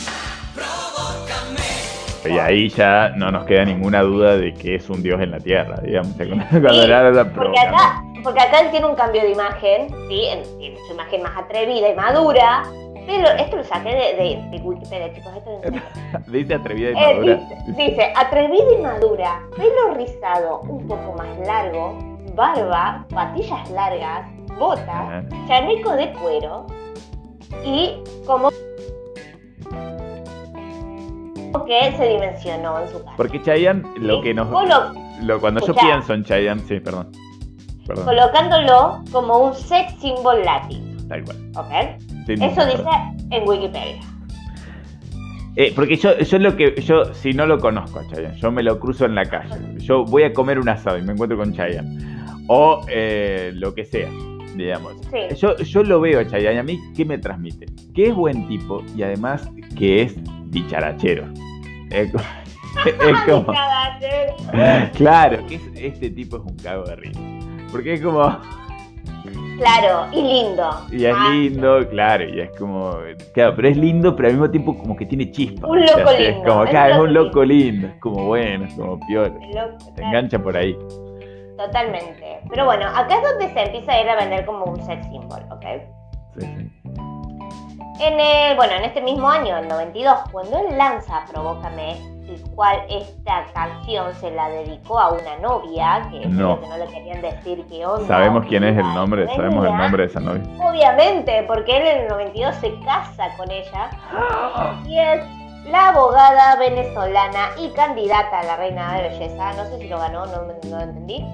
[SPEAKER 1] Y ahí ya no nos queda ninguna duda de que es un dios en la tierra, digamos. Cuando
[SPEAKER 2] Sí,
[SPEAKER 1] era la
[SPEAKER 2] Porque acá, porque acá él tiene un cambio de imagen, ¿sí? Tiene su imagen más atrevida y madura. Pero esto lo saqué de, de, de Wikipedia, chicos. Esto es en serio.
[SPEAKER 1] Dice atrevida y
[SPEAKER 2] Eh,
[SPEAKER 1] madura.
[SPEAKER 2] dice, dice, atrevida y madura, pelo rizado un poco más largo, barba, patillas largas, botas, chaleco de cuero y como que se dimensionó en su casa.
[SPEAKER 1] Porque Chayanne, lo
[SPEAKER 2] Sí,
[SPEAKER 1] que nos.
[SPEAKER 2] colo-
[SPEAKER 1] Lo, cuando yo pienso en Chayanne, sí, perdón. Perdón,
[SPEAKER 2] colocándolo como un sex symbol latino,
[SPEAKER 1] tal cual.
[SPEAKER 2] ¿ok?
[SPEAKER 1] Sí,
[SPEAKER 2] Eso dice en Wikipedia.
[SPEAKER 1] Eh, porque yo, yo lo que, yo si no lo conozco a Chayanne, yo me lo cruzo en la calle. Yo voy a comer un asado y me encuentro con Chayanne. O eh, lo que sea, digamos.
[SPEAKER 2] Sí.
[SPEAKER 1] Yo, yo lo veo a Chayanne a mí, ¿qué me transmite? Que es buen tipo y además que es dicharachero. Es co- es como, claro, que es- este tipo es un cago de risa. Porque es como,
[SPEAKER 2] Claro, y lindo.
[SPEAKER 1] y es
[SPEAKER 2] Ah,
[SPEAKER 1] lindo, claro, y es como, claro, pero es lindo, pero al mismo tiempo como que tiene chispa.
[SPEAKER 2] Un
[SPEAKER 1] o sea,
[SPEAKER 2] loco
[SPEAKER 1] Es
[SPEAKER 2] lindo,
[SPEAKER 1] como,
[SPEAKER 2] es
[SPEAKER 1] claro, es
[SPEAKER 2] un loco
[SPEAKER 1] loco lindo, es como bueno, es como piola.
[SPEAKER 2] loco,
[SPEAKER 1] Se
[SPEAKER 2] claro.
[SPEAKER 1] engancha por ahí.
[SPEAKER 2] Totalmente. Pero bueno, acá es donde se empieza a ir a vender como un sex symbol, ¿ok?
[SPEAKER 1] Sí, sí.
[SPEAKER 2] En el, bueno, en este mismo año, el 92, cuando él lanza Provócame, el cual esta canción se la dedicó a una novia, que,
[SPEAKER 1] No.
[SPEAKER 2] que no le querían decir que onda.
[SPEAKER 1] Sabemos quién es el nombre, sabemos el nombre de esa novia.
[SPEAKER 2] Obviamente, porque él en el 92 se casa con ella y es la abogada venezolana y candidata a la reina de belleza, no sé si lo ganó, no, no lo entendí,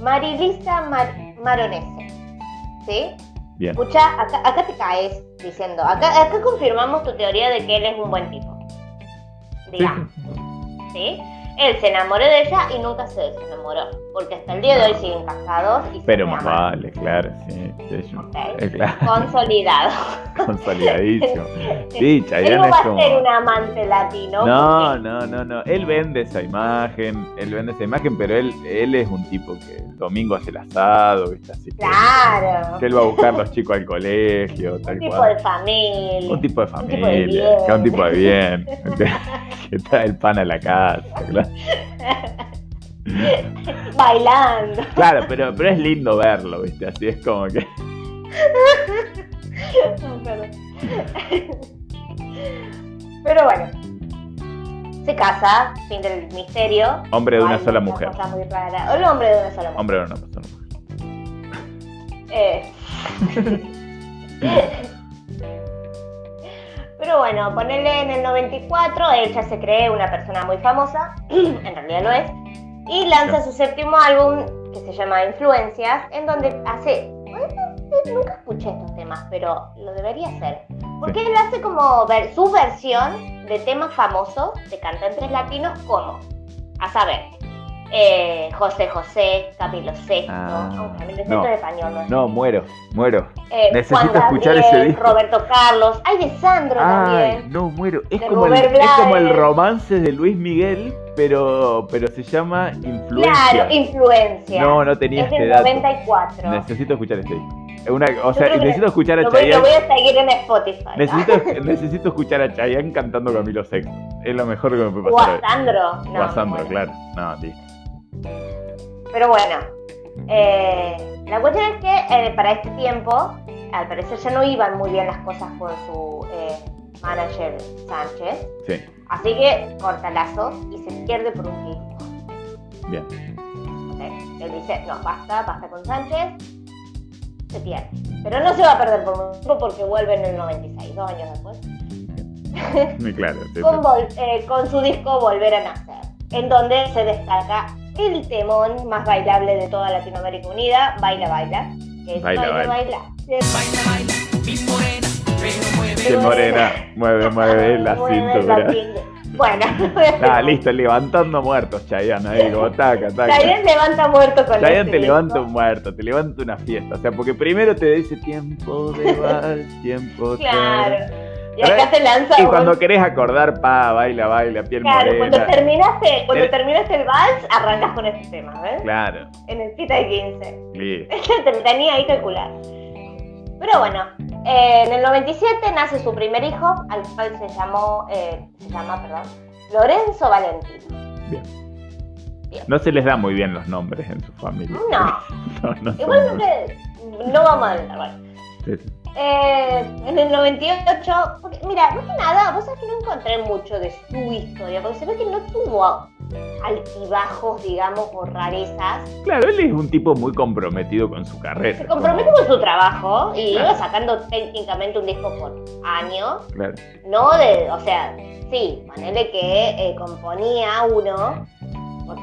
[SPEAKER 2] Marilisa Mar- Maronese. ¿Sí?
[SPEAKER 1] Bien.
[SPEAKER 2] Escucha, acá, acá te caes diciendo, acá, acá confirmamos tu teoría de que él es un buen tipo. Digamos, ¿sí? Él se enamoró de ella y nunca se desenamoró, porque hasta el día de hoy siguen casados y se
[SPEAKER 1] Pero más vale, claro, sí. claro,
[SPEAKER 2] Consolidado.
[SPEAKER 1] consolidadísimo. Sí,
[SPEAKER 2] Él
[SPEAKER 1] Chayanne
[SPEAKER 2] no
[SPEAKER 1] es
[SPEAKER 2] va a ser un amante latino.
[SPEAKER 1] No,
[SPEAKER 2] porque-
[SPEAKER 1] no, no, no. Él vende esa imagen, él vende esa imagen, pero él, él es un tipo que el domingo hace el asado, ¿viste? Así que,
[SPEAKER 2] Claro.
[SPEAKER 1] que él va a buscar los chicos al colegio, tal
[SPEAKER 2] Un tipo de familia.
[SPEAKER 1] Un tipo de
[SPEAKER 2] Un tipo de
[SPEAKER 1] familia,
[SPEAKER 2] bien.
[SPEAKER 1] que un tipo de bien, que trae el pan a la casa, claro.
[SPEAKER 2] Bailando.
[SPEAKER 1] Claro, pero, pero es lindo verlo, ¿viste? Así es como que.
[SPEAKER 2] Perdón. Pero bueno. Se casa, fin del misterio.
[SPEAKER 1] Hombre de una
[SPEAKER 2] Hay
[SPEAKER 1] sola
[SPEAKER 2] muchas
[SPEAKER 1] mujer.
[SPEAKER 2] muy. El hombre de una sola mujer.
[SPEAKER 1] Hombre o una persona.
[SPEAKER 2] Eh. Pero bueno, ponerle en el 94, él ya se cree una persona muy famosa, en realidad lo es, y lanza su séptimo álbum que se llama Influencias, en donde hace... Nunca escuché estos temas, pero lo debería hacer. Porque él hace como ver, su versión de temas famosos de cantantes latinos como, a saber, eh, José José, Camilo VI,
[SPEAKER 1] Ah,
[SPEAKER 2] aunque Camilo VI
[SPEAKER 1] no.
[SPEAKER 2] es español, no
[SPEAKER 1] muero, muero.
[SPEAKER 2] eh,
[SPEAKER 1] Necesito
[SPEAKER 2] Juan Gabriel,
[SPEAKER 1] escuchar ese disco.
[SPEAKER 2] Roberto Carlos, hay de Sandro
[SPEAKER 1] Ay,
[SPEAKER 2] también.
[SPEAKER 1] no, muero. Es como, el, es como el romance de Luis Miguel, pero, pero se llama Influencia.
[SPEAKER 2] Claro, influencia.
[SPEAKER 1] No, no tenía
[SPEAKER 2] es
[SPEAKER 1] este dato.
[SPEAKER 2] 94.
[SPEAKER 1] Necesito escuchar este disco. Una, o sea, necesito escuchar a
[SPEAKER 2] voy, lo
[SPEAKER 1] Chayanne.
[SPEAKER 2] voy a seguir en Spotify.
[SPEAKER 1] Necesito, necesito escuchar a Chayanne cantando Camilo VI. Es lo mejor que me puede
[SPEAKER 2] O
[SPEAKER 1] pasar.
[SPEAKER 2] a
[SPEAKER 1] hoy.
[SPEAKER 2] Sandro.
[SPEAKER 1] O
[SPEAKER 2] No,
[SPEAKER 1] a Sandro,
[SPEAKER 2] bueno.
[SPEAKER 1] claro. No, listo.
[SPEAKER 2] Pero bueno, eh, la cuestión es que eh, para este tiempo, al parecer ya no iban muy bien las cosas con su eh, manager Sánchez.
[SPEAKER 1] Sí,
[SPEAKER 2] Así que corta lazos y se pierde por un tiempo.
[SPEAKER 1] bien.
[SPEAKER 2] ¿ok? Él dice, no, basta, basta con Sánchez, se pierde. Pero no se va a perder por mucho tiempo porque vuelve en el 96, dos años después,
[SPEAKER 1] Muy claro. sí,
[SPEAKER 2] con,
[SPEAKER 1] sí.
[SPEAKER 2] vol- con su disco Volver a Nacer, en donde se destaca el temón más bailable de toda Latinoamérica Unida, Baila Baila, que es
[SPEAKER 1] Baila,
[SPEAKER 2] Baila
[SPEAKER 1] baila.
[SPEAKER 2] Baila.
[SPEAKER 1] Qué morena. Mueve, mueve la
[SPEAKER 2] Mueve
[SPEAKER 1] cintura.
[SPEAKER 2] la cintura. Bueno,
[SPEAKER 1] Ah, listo, levantando muertos, Chayanne, ahí, como taca, taca.
[SPEAKER 2] Chayanne levanta muerto con
[SPEAKER 1] Chayanne
[SPEAKER 2] este
[SPEAKER 1] te levanta un muerto, te levanta una fiesta. O sea, porque primero te dice tiempo de vals, tiempo de...
[SPEAKER 2] Claro. Y acá te lanza
[SPEAKER 1] Y
[SPEAKER 2] un-
[SPEAKER 1] cuando querés acordar, pa, baila, baila, piel
[SPEAKER 2] Claro, cuando terminaste, cuando terminaste el vals, arrancas con este tema, ¿ves?
[SPEAKER 1] Claro,
[SPEAKER 2] En el pita de 15.
[SPEAKER 1] listo.
[SPEAKER 2] Te tenía ahí calcular. Pero bueno, eh, en el 97 nace su primer hijo, al cual se llamó, eh, se llama, perdón, Lorenzo Valentino.
[SPEAKER 1] No se les da muy bien los nombres en su familia.
[SPEAKER 2] No,
[SPEAKER 1] no, no
[SPEAKER 2] igualmente no vamos a adelantar, bueno.
[SPEAKER 1] sí, sí.
[SPEAKER 2] Eh, en el 98, porque, mira, más que nada, vos sabés que no encontré mucho de su historia, porque se ve que no tuvo altibajos, digamos, o rarezas.
[SPEAKER 1] Claro, él es un tipo muy comprometido con su carrera.
[SPEAKER 2] Se compromete con su trabajo y
[SPEAKER 1] Claro.
[SPEAKER 2] iba sacando técnicamente un disco por año.
[SPEAKER 1] Claro.
[SPEAKER 2] No de, o sea, sí, manera que eh, componía uno, ¿ok?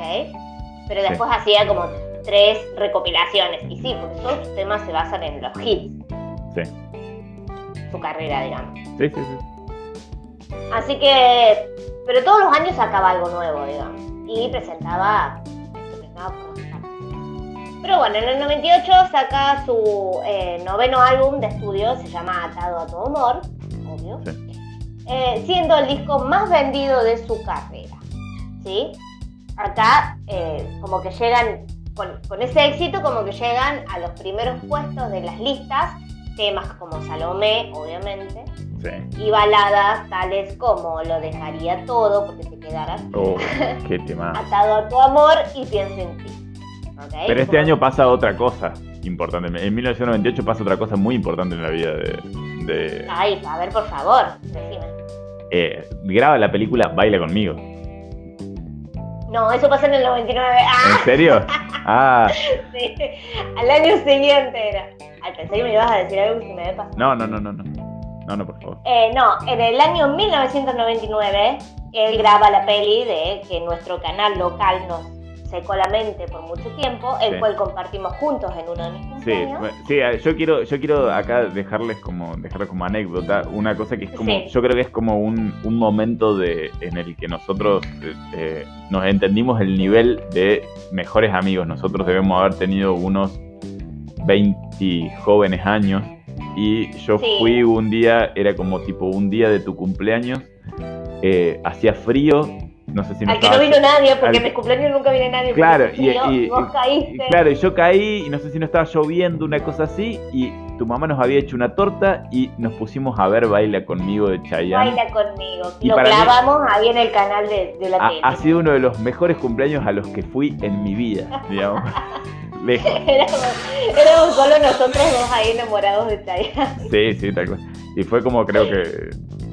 [SPEAKER 2] Pero después hacía como tres recopilaciones. Y sí, porque todos sus temas se basan en los hits,
[SPEAKER 1] Sí,
[SPEAKER 2] su carrera, digamos.
[SPEAKER 1] sí, sí. sí.
[SPEAKER 2] Así que, pero todos los años sacaba algo nuevo, digamos. Y presentaba. Pero bueno, en el 98 saca su eh, noveno álbum de estudio, se llama Atado a tu amor, obvio.
[SPEAKER 1] Sí.
[SPEAKER 2] Eh, siendo el disco más vendido de su carrera. ¿Sí? Acá, eh, como que llegan, con, con ese éxito, como que llegan a los primeros puestos de las listas, temas como Salomé, obviamente,
[SPEAKER 1] sí.
[SPEAKER 2] y baladas tales como Lo dejaría todo porque te quedaras
[SPEAKER 1] Oh, qué tema.
[SPEAKER 2] atado a tu amor y pienso en ti.
[SPEAKER 1] Pero este año pasa otra cosa importante. En 1998 pasa otra cosa muy importante en la vida de, de
[SPEAKER 2] Ay, a ver, por favor, decime.
[SPEAKER 1] eh, graba la película Baila conmigo.
[SPEAKER 2] No, eso pasó en el 99.
[SPEAKER 1] ¿En
[SPEAKER 2] ¡Ah!
[SPEAKER 1] serio? Ah,
[SPEAKER 2] Sí. Al año siguiente era. Ay, pensé que me ibas a decir algo que se me había pasado.
[SPEAKER 1] no, no, no, no, no. No, no, por favor.
[SPEAKER 2] Eh, no, en el año 1999 él graba la peli de que nuestro canal local nos secó la mente por mucho tiempo, el
[SPEAKER 1] Sí.
[SPEAKER 2] cual compartimos juntos en uno de mis
[SPEAKER 1] Sí,
[SPEAKER 2] cumpleaños.
[SPEAKER 1] sí, yo quiero, yo quiero acá dejarles como, dejarles como anécdota una cosa que es como,
[SPEAKER 2] Sí.
[SPEAKER 1] yo creo que es como un, un momento de, en el que nosotros eh, nos entendimos el nivel de mejores amigos. Nosotros debemos haber tenido unos 20 jóvenes años y yo
[SPEAKER 2] Sí.
[SPEAKER 1] fui un día, era como tipo un día de tu cumpleaños, eh, hacía frío, no sé si
[SPEAKER 2] Al que no vino nadie, porque
[SPEAKER 1] al-
[SPEAKER 2] en mis cumpleaños nunca viene nadie.
[SPEAKER 1] Claro, y,
[SPEAKER 2] frío,
[SPEAKER 1] y-
[SPEAKER 2] vos
[SPEAKER 1] y-
[SPEAKER 2] caíste.
[SPEAKER 1] y claro, y yo caí y no sé si no estaba lloviendo, una cosa así, y tu mamá nos había hecho una torta y nos pusimos a ver Baila conmigo de Chayanne.
[SPEAKER 2] Baila conmigo.
[SPEAKER 1] Y
[SPEAKER 2] Lo
[SPEAKER 1] mí-
[SPEAKER 2] clavamos ahí en el canal de, de la
[SPEAKER 1] Ha,
[SPEAKER 2] tele.
[SPEAKER 1] ha sido uno de los mejores cumpleaños a los que fui en mi vida, digamos. Lejos.
[SPEAKER 2] éramos, éramos solo nosotros dos ahí enamorados de Chayanne.
[SPEAKER 1] Sí, sí, tal cual. Y fue como, creo que,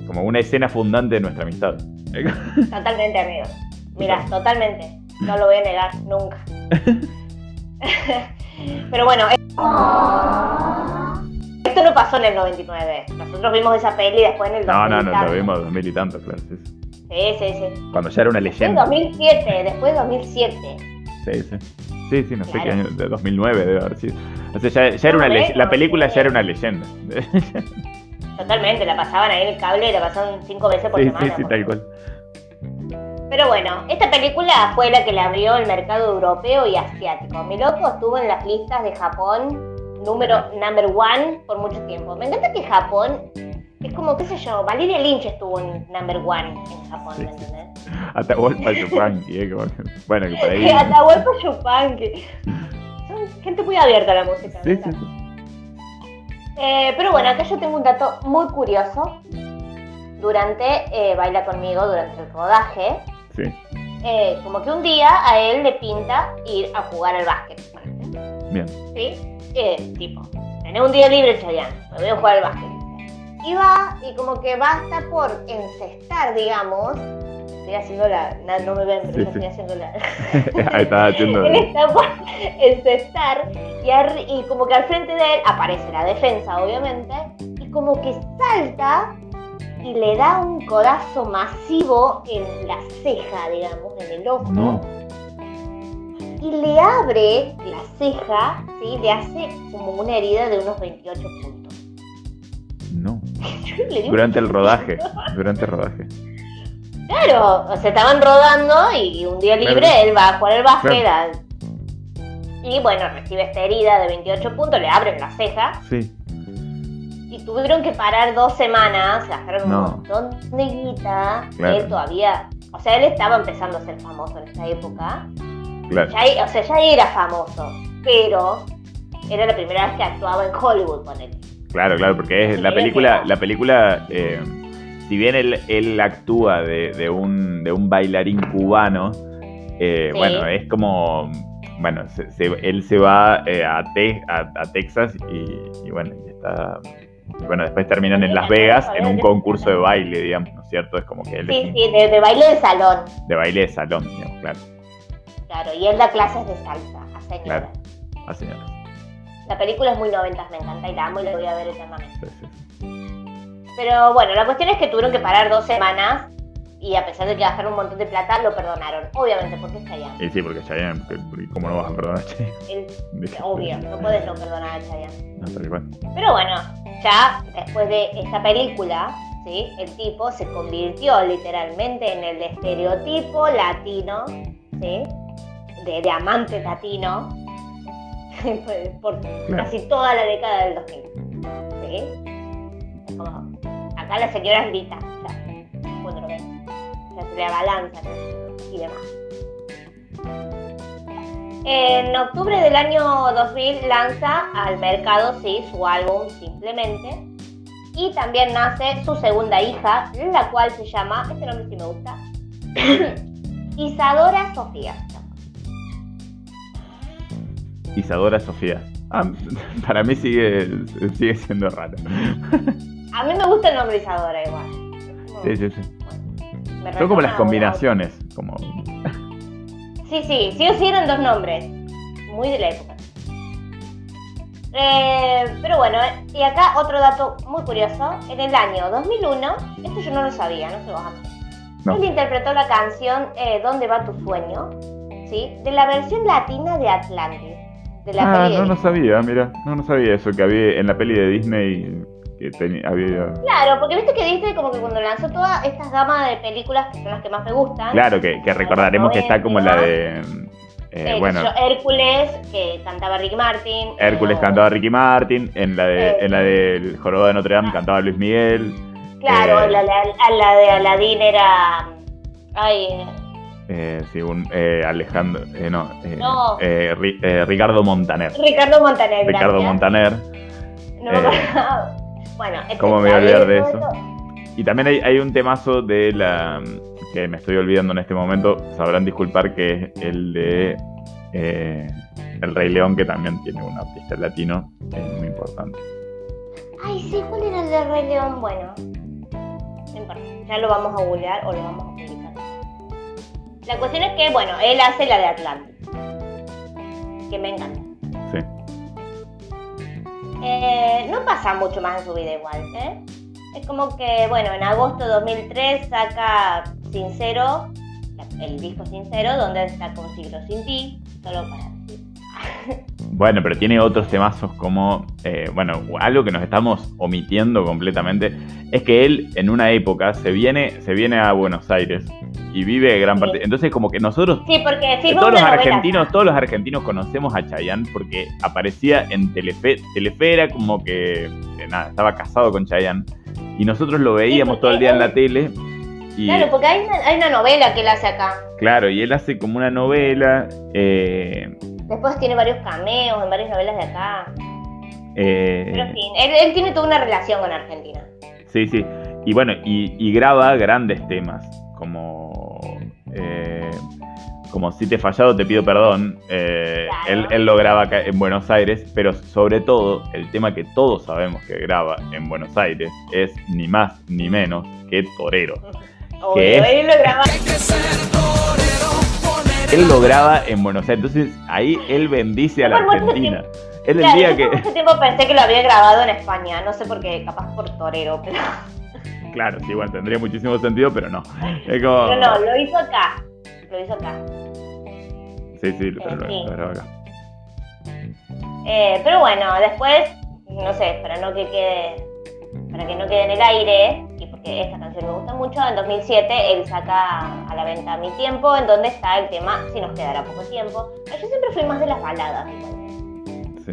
[SPEAKER 1] como una escena fundante de nuestra amistad.
[SPEAKER 2] Totalmente, amigo. Mira, totalmente. No lo voy a negar nunca. Pero bueno, esto no pasó en el 99. Nosotros vimos esa peli después en el 2000.
[SPEAKER 1] No, no, no,
[SPEAKER 2] y
[SPEAKER 1] lo
[SPEAKER 2] tanto.
[SPEAKER 1] vimos dos mil y tanto, claro. Sí, sí.
[SPEAKER 2] Sí.
[SPEAKER 1] Cuando ya era una
[SPEAKER 2] Después
[SPEAKER 1] leyenda.
[SPEAKER 2] 2007, después de 2007.
[SPEAKER 1] Sí, sí. Sí, sí, no sé qué
[SPEAKER 2] Claro.
[SPEAKER 1] año, de 2009 debe haber sido. O sea, ya, ya era una leyenda. La película ya era una leyenda.
[SPEAKER 2] Totalmente, la pasaban ahí en el cable y la pasaban cinco veces por
[SPEAKER 1] Sí,
[SPEAKER 2] semana.
[SPEAKER 1] sí, sí, tal cual.
[SPEAKER 2] Pero bueno, esta película fue la que le abrió el mercado europeo y asiático. Mi loco estuvo en las listas de Japón número number one por mucho tiempo. Me encanta que Japón es como, qué sé yo, Valeria Lynch estuvo en number one en Japón, ¿me
[SPEAKER 1] sí.
[SPEAKER 2] entendés?
[SPEAKER 1] Atahualpa Yupanqui, eh, Bueno, que por ahí.
[SPEAKER 2] Atahualpa Yupanqui. Son gente muy abierta a la música.
[SPEAKER 1] Sí, sí, sí.
[SPEAKER 2] Eh, pero bueno, acá yo tengo un dato muy curioso. Durante eh, Baila conmigo, durante el rodaje,
[SPEAKER 1] Sí,
[SPEAKER 2] eh, como que un día a él le pinta ir a jugar al básquet.
[SPEAKER 1] bien.
[SPEAKER 2] ¿Sí? Tipo, tenés un día libre, Chayanne, me voy a jugar al básquet. Y va, y como que basta por encestar, digamos. Estoy haciendo la. No me ven, pero
[SPEAKER 1] Sí,
[SPEAKER 2] yo
[SPEAKER 1] sí.
[SPEAKER 2] estoy haciendo la.
[SPEAKER 1] Ahí estaba haciendo.
[SPEAKER 2] Él está por encestar y, arri- y como que al frente de él aparece la defensa, obviamente, y como que salta y le da un codazo masivo en la ceja, digamos, en el ojo.
[SPEAKER 1] No,
[SPEAKER 2] Y le abre la ceja, ¿sí? Le hace como una herida de unos 28 puntos.
[SPEAKER 1] no. Durante el rodaje. Durante el rodaje.
[SPEAKER 2] Claro, o sea, estaban rodando y un día libre
[SPEAKER 1] Claro.
[SPEAKER 2] él va a jugar el básquet. Y bueno, recibe esta herida de 28 puntos, le abren la ceja
[SPEAKER 1] Sí.
[SPEAKER 2] y tuvieron que parar dos semanas, gastaron
[SPEAKER 1] No.
[SPEAKER 2] un montón de guita.
[SPEAKER 1] Claro.
[SPEAKER 2] Él todavía, o sea, él estaba empezando a ser famoso en esta época.
[SPEAKER 1] Claro.
[SPEAKER 2] Ya, o sea, ya era famoso, pero era la primera vez que actuaba en Hollywood con él.
[SPEAKER 1] Claro, claro, porque es la película, la película, eh, si bien él, él actúa de, de un, de un bailarín cubano, eh,
[SPEAKER 2] Sí.
[SPEAKER 1] bueno, es como, bueno, se- se- él se va eh, a, Te- a, a Texas y, y bueno, y está, y bueno, después terminan en Las Vegas en un concurso de baile, digamos, ¿no es cierto? Es como que él
[SPEAKER 2] Sí,
[SPEAKER 1] es
[SPEAKER 2] sí, de, de baile de salón,
[SPEAKER 1] de baile de salón, digamos, claro,
[SPEAKER 2] claro, y él da clases de salsa a señoras.
[SPEAKER 1] Claro. a señoras.
[SPEAKER 2] La película es muy noventas, me encanta y la amo y la voy a ver eternamente.
[SPEAKER 1] Sí.
[SPEAKER 2] Pero bueno, la cuestión es que tuvieron que parar dos semanas y a pesar de que gastaron un montón de plata, lo perdonaron. Obviamente, porque es Chayanne.
[SPEAKER 1] Y sí, porque Chayanne, porque- porque ¿cómo no vas a perdonar a Chayanne?
[SPEAKER 2] Obvio, no puedes no perdonar a Chayanne.
[SPEAKER 1] No, tal cual.
[SPEAKER 2] Pero bueno, ya después de esta película, ¿sí? el tipo se convirtió literalmente en el estereotipo latino, ¿sí? de, de amante latino, por casi toda la década del 2000. ¿sí? Es como, acá las señoras gritan, ya, cuando lo ven, se le y demás. En octubre del año 2000 lanza al mercado su álbum Simplemente y también nace su segunda hija, la cual se llama, este nombre sí me gusta, Isadora Sofía.
[SPEAKER 1] Isadora Sofía. Ah, para mí sigue, sigue siendo raro.
[SPEAKER 2] A mí me gusta el nombre Isadora igual.
[SPEAKER 1] Sí, sí, sí.
[SPEAKER 2] Me
[SPEAKER 1] Son como las combinaciones. Como...
[SPEAKER 2] Sí, sí, sí o sí eran dos nombres. Muy de la época. Eh, pero bueno, y acá otro dato muy curioso. En el año 2001, esto yo no lo sabía, no a mí.
[SPEAKER 1] No.
[SPEAKER 2] Él interpretó la canción eh, ¿Dónde va tu sueño? ¿Sí? De la versión latina de Atlantis. De la
[SPEAKER 1] Ah,
[SPEAKER 2] peli de
[SPEAKER 1] no, no sabía, mira. No, no sabía eso, que había en la peli de Disney que tenía, había...
[SPEAKER 2] Claro, porque viste que Disney como que cuando lanzó todas estas gamas de películas que son las que más me gustan.
[SPEAKER 1] Claro, que, que recordaremos que está como la de... eh,
[SPEAKER 2] eh,
[SPEAKER 1] bueno,
[SPEAKER 2] yo, Hércules, que cantaba Ricky Martin.
[SPEAKER 1] Hércules
[SPEAKER 2] o-
[SPEAKER 1] cantaba Ricky Martin, en la de
[SPEAKER 2] Eh.
[SPEAKER 1] en la del Jorobado de Notre Dame cantaba Luis Miguel.
[SPEAKER 2] Claro,
[SPEAKER 1] eh,
[SPEAKER 2] la, la, la de Aladdin era. Ay, eh,
[SPEAKER 1] un, eh, Alejandro, eh, no, eh,
[SPEAKER 2] No.
[SPEAKER 1] eh, Ri- eh, Ricardo Montaner.
[SPEAKER 2] Ricardo Montaner.
[SPEAKER 1] Ricardo
[SPEAKER 2] gracias.
[SPEAKER 1] Montaner.
[SPEAKER 2] No. Bueno, este,
[SPEAKER 1] ¿cómo me voy a olvidar de
[SPEAKER 2] todo
[SPEAKER 1] eso? Y también hay, hay un temazo de la que me estoy olvidando en este momento, sabrán disculpar que es el de El Rey León, que también tiene un artista latino, es muy importante.
[SPEAKER 2] Ay, sí, ¿cuál era el de Rey León? Bueno, no importa. Ya lo vamos a googlear o lo vamos a. La cuestión es que, bueno, él hace la de Atlantis. Que me encanta.
[SPEAKER 1] Sí.
[SPEAKER 2] Eh, no pasa mucho más en su vida igual, ¿eh? Es como que, bueno, en agosto de 2003 saca Sincero, el disco Sincero, donde está con Siglo Sin Ti, solo para decir.
[SPEAKER 1] Bueno, pero tiene otros temazos como, eh, bueno, algo que nos estamos omitiendo completamente, es que él en una época se viene, se viene a Buenos Aires y vive gran
[SPEAKER 2] Sí.
[SPEAKER 1] parte. Entonces como que nosotros,
[SPEAKER 2] Sí, porque
[SPEAKER 1] todos los
[SPEAKER 2] novela
[SPEAKER 1] argentinos, todos los argentinos conocemos a Chayanne porque aparecía en Telefe. Telefe era como que, eh, nada, estaba casado con Chayanne y nosotros lo veíamos todo el día en la tele. Y,
[SPEAKER 2] Claro, porque hay una, hay una novela que él hace acá.
[SPEAKER 1] claro, y él hace como una novela. eh,
[SPEAKER 2] Después tiene varios cameos en varias novelas de acá.
[SPEAKER 1] eh,
[SPEAKER 2] Pero en fin, él, él tiene toda una relación con Argentina.
[SPEAKER 1] Sí, sí. Y bueno, y, y graba grandes temas, como, eh, como Si te he fallado, te pido perdón. Eh,
[SPEAKER 2] Claro.
[SPEAKER 1] él, él lo graba acá en Buenos Aires, pero sobre todo el tema que todos sabemos que graba en Buenos Aires es ni más ni menos que Torero.
[SPEAKER 2] Obvio,
[SPEAKER 1] es?
[SPEAKER 2] él lo graba.
[SPEAKER 1] Él lo graba en Buenos Aires, entonces ahí él bendice a la Argentina. Él el
[SPEAKER 2] Claro,
[SPEAKER 1] día
[SPEAKER 2] yo
[SPEAKER 1] que...
[SPEAKER 2] mucho tiempo pensé que lo había grabado en España. No sé por qué, capaz por torero, pero,
[SPEAKER 1] Claro, sí, bueno, tendría muchísimo sentido, pero no. Es como...
[SPEAKER 2] pero no, lo hizo acá. Lo hizo acá.
[SPEAKER 1] Sí, sí, pero lo, lo graba acá.
[SPEAKER 2] Eh, pero bueno, después, no sé, para no que quede, para que no quede en el aire, porque esta canción me gusta mucho, en 2007 él saca a la venta Mi Tiempo, en donde está el tema Si nos quedará poco tiempo. Yo siempre fui más de las baladas.
[SPEAKER 1] Sí.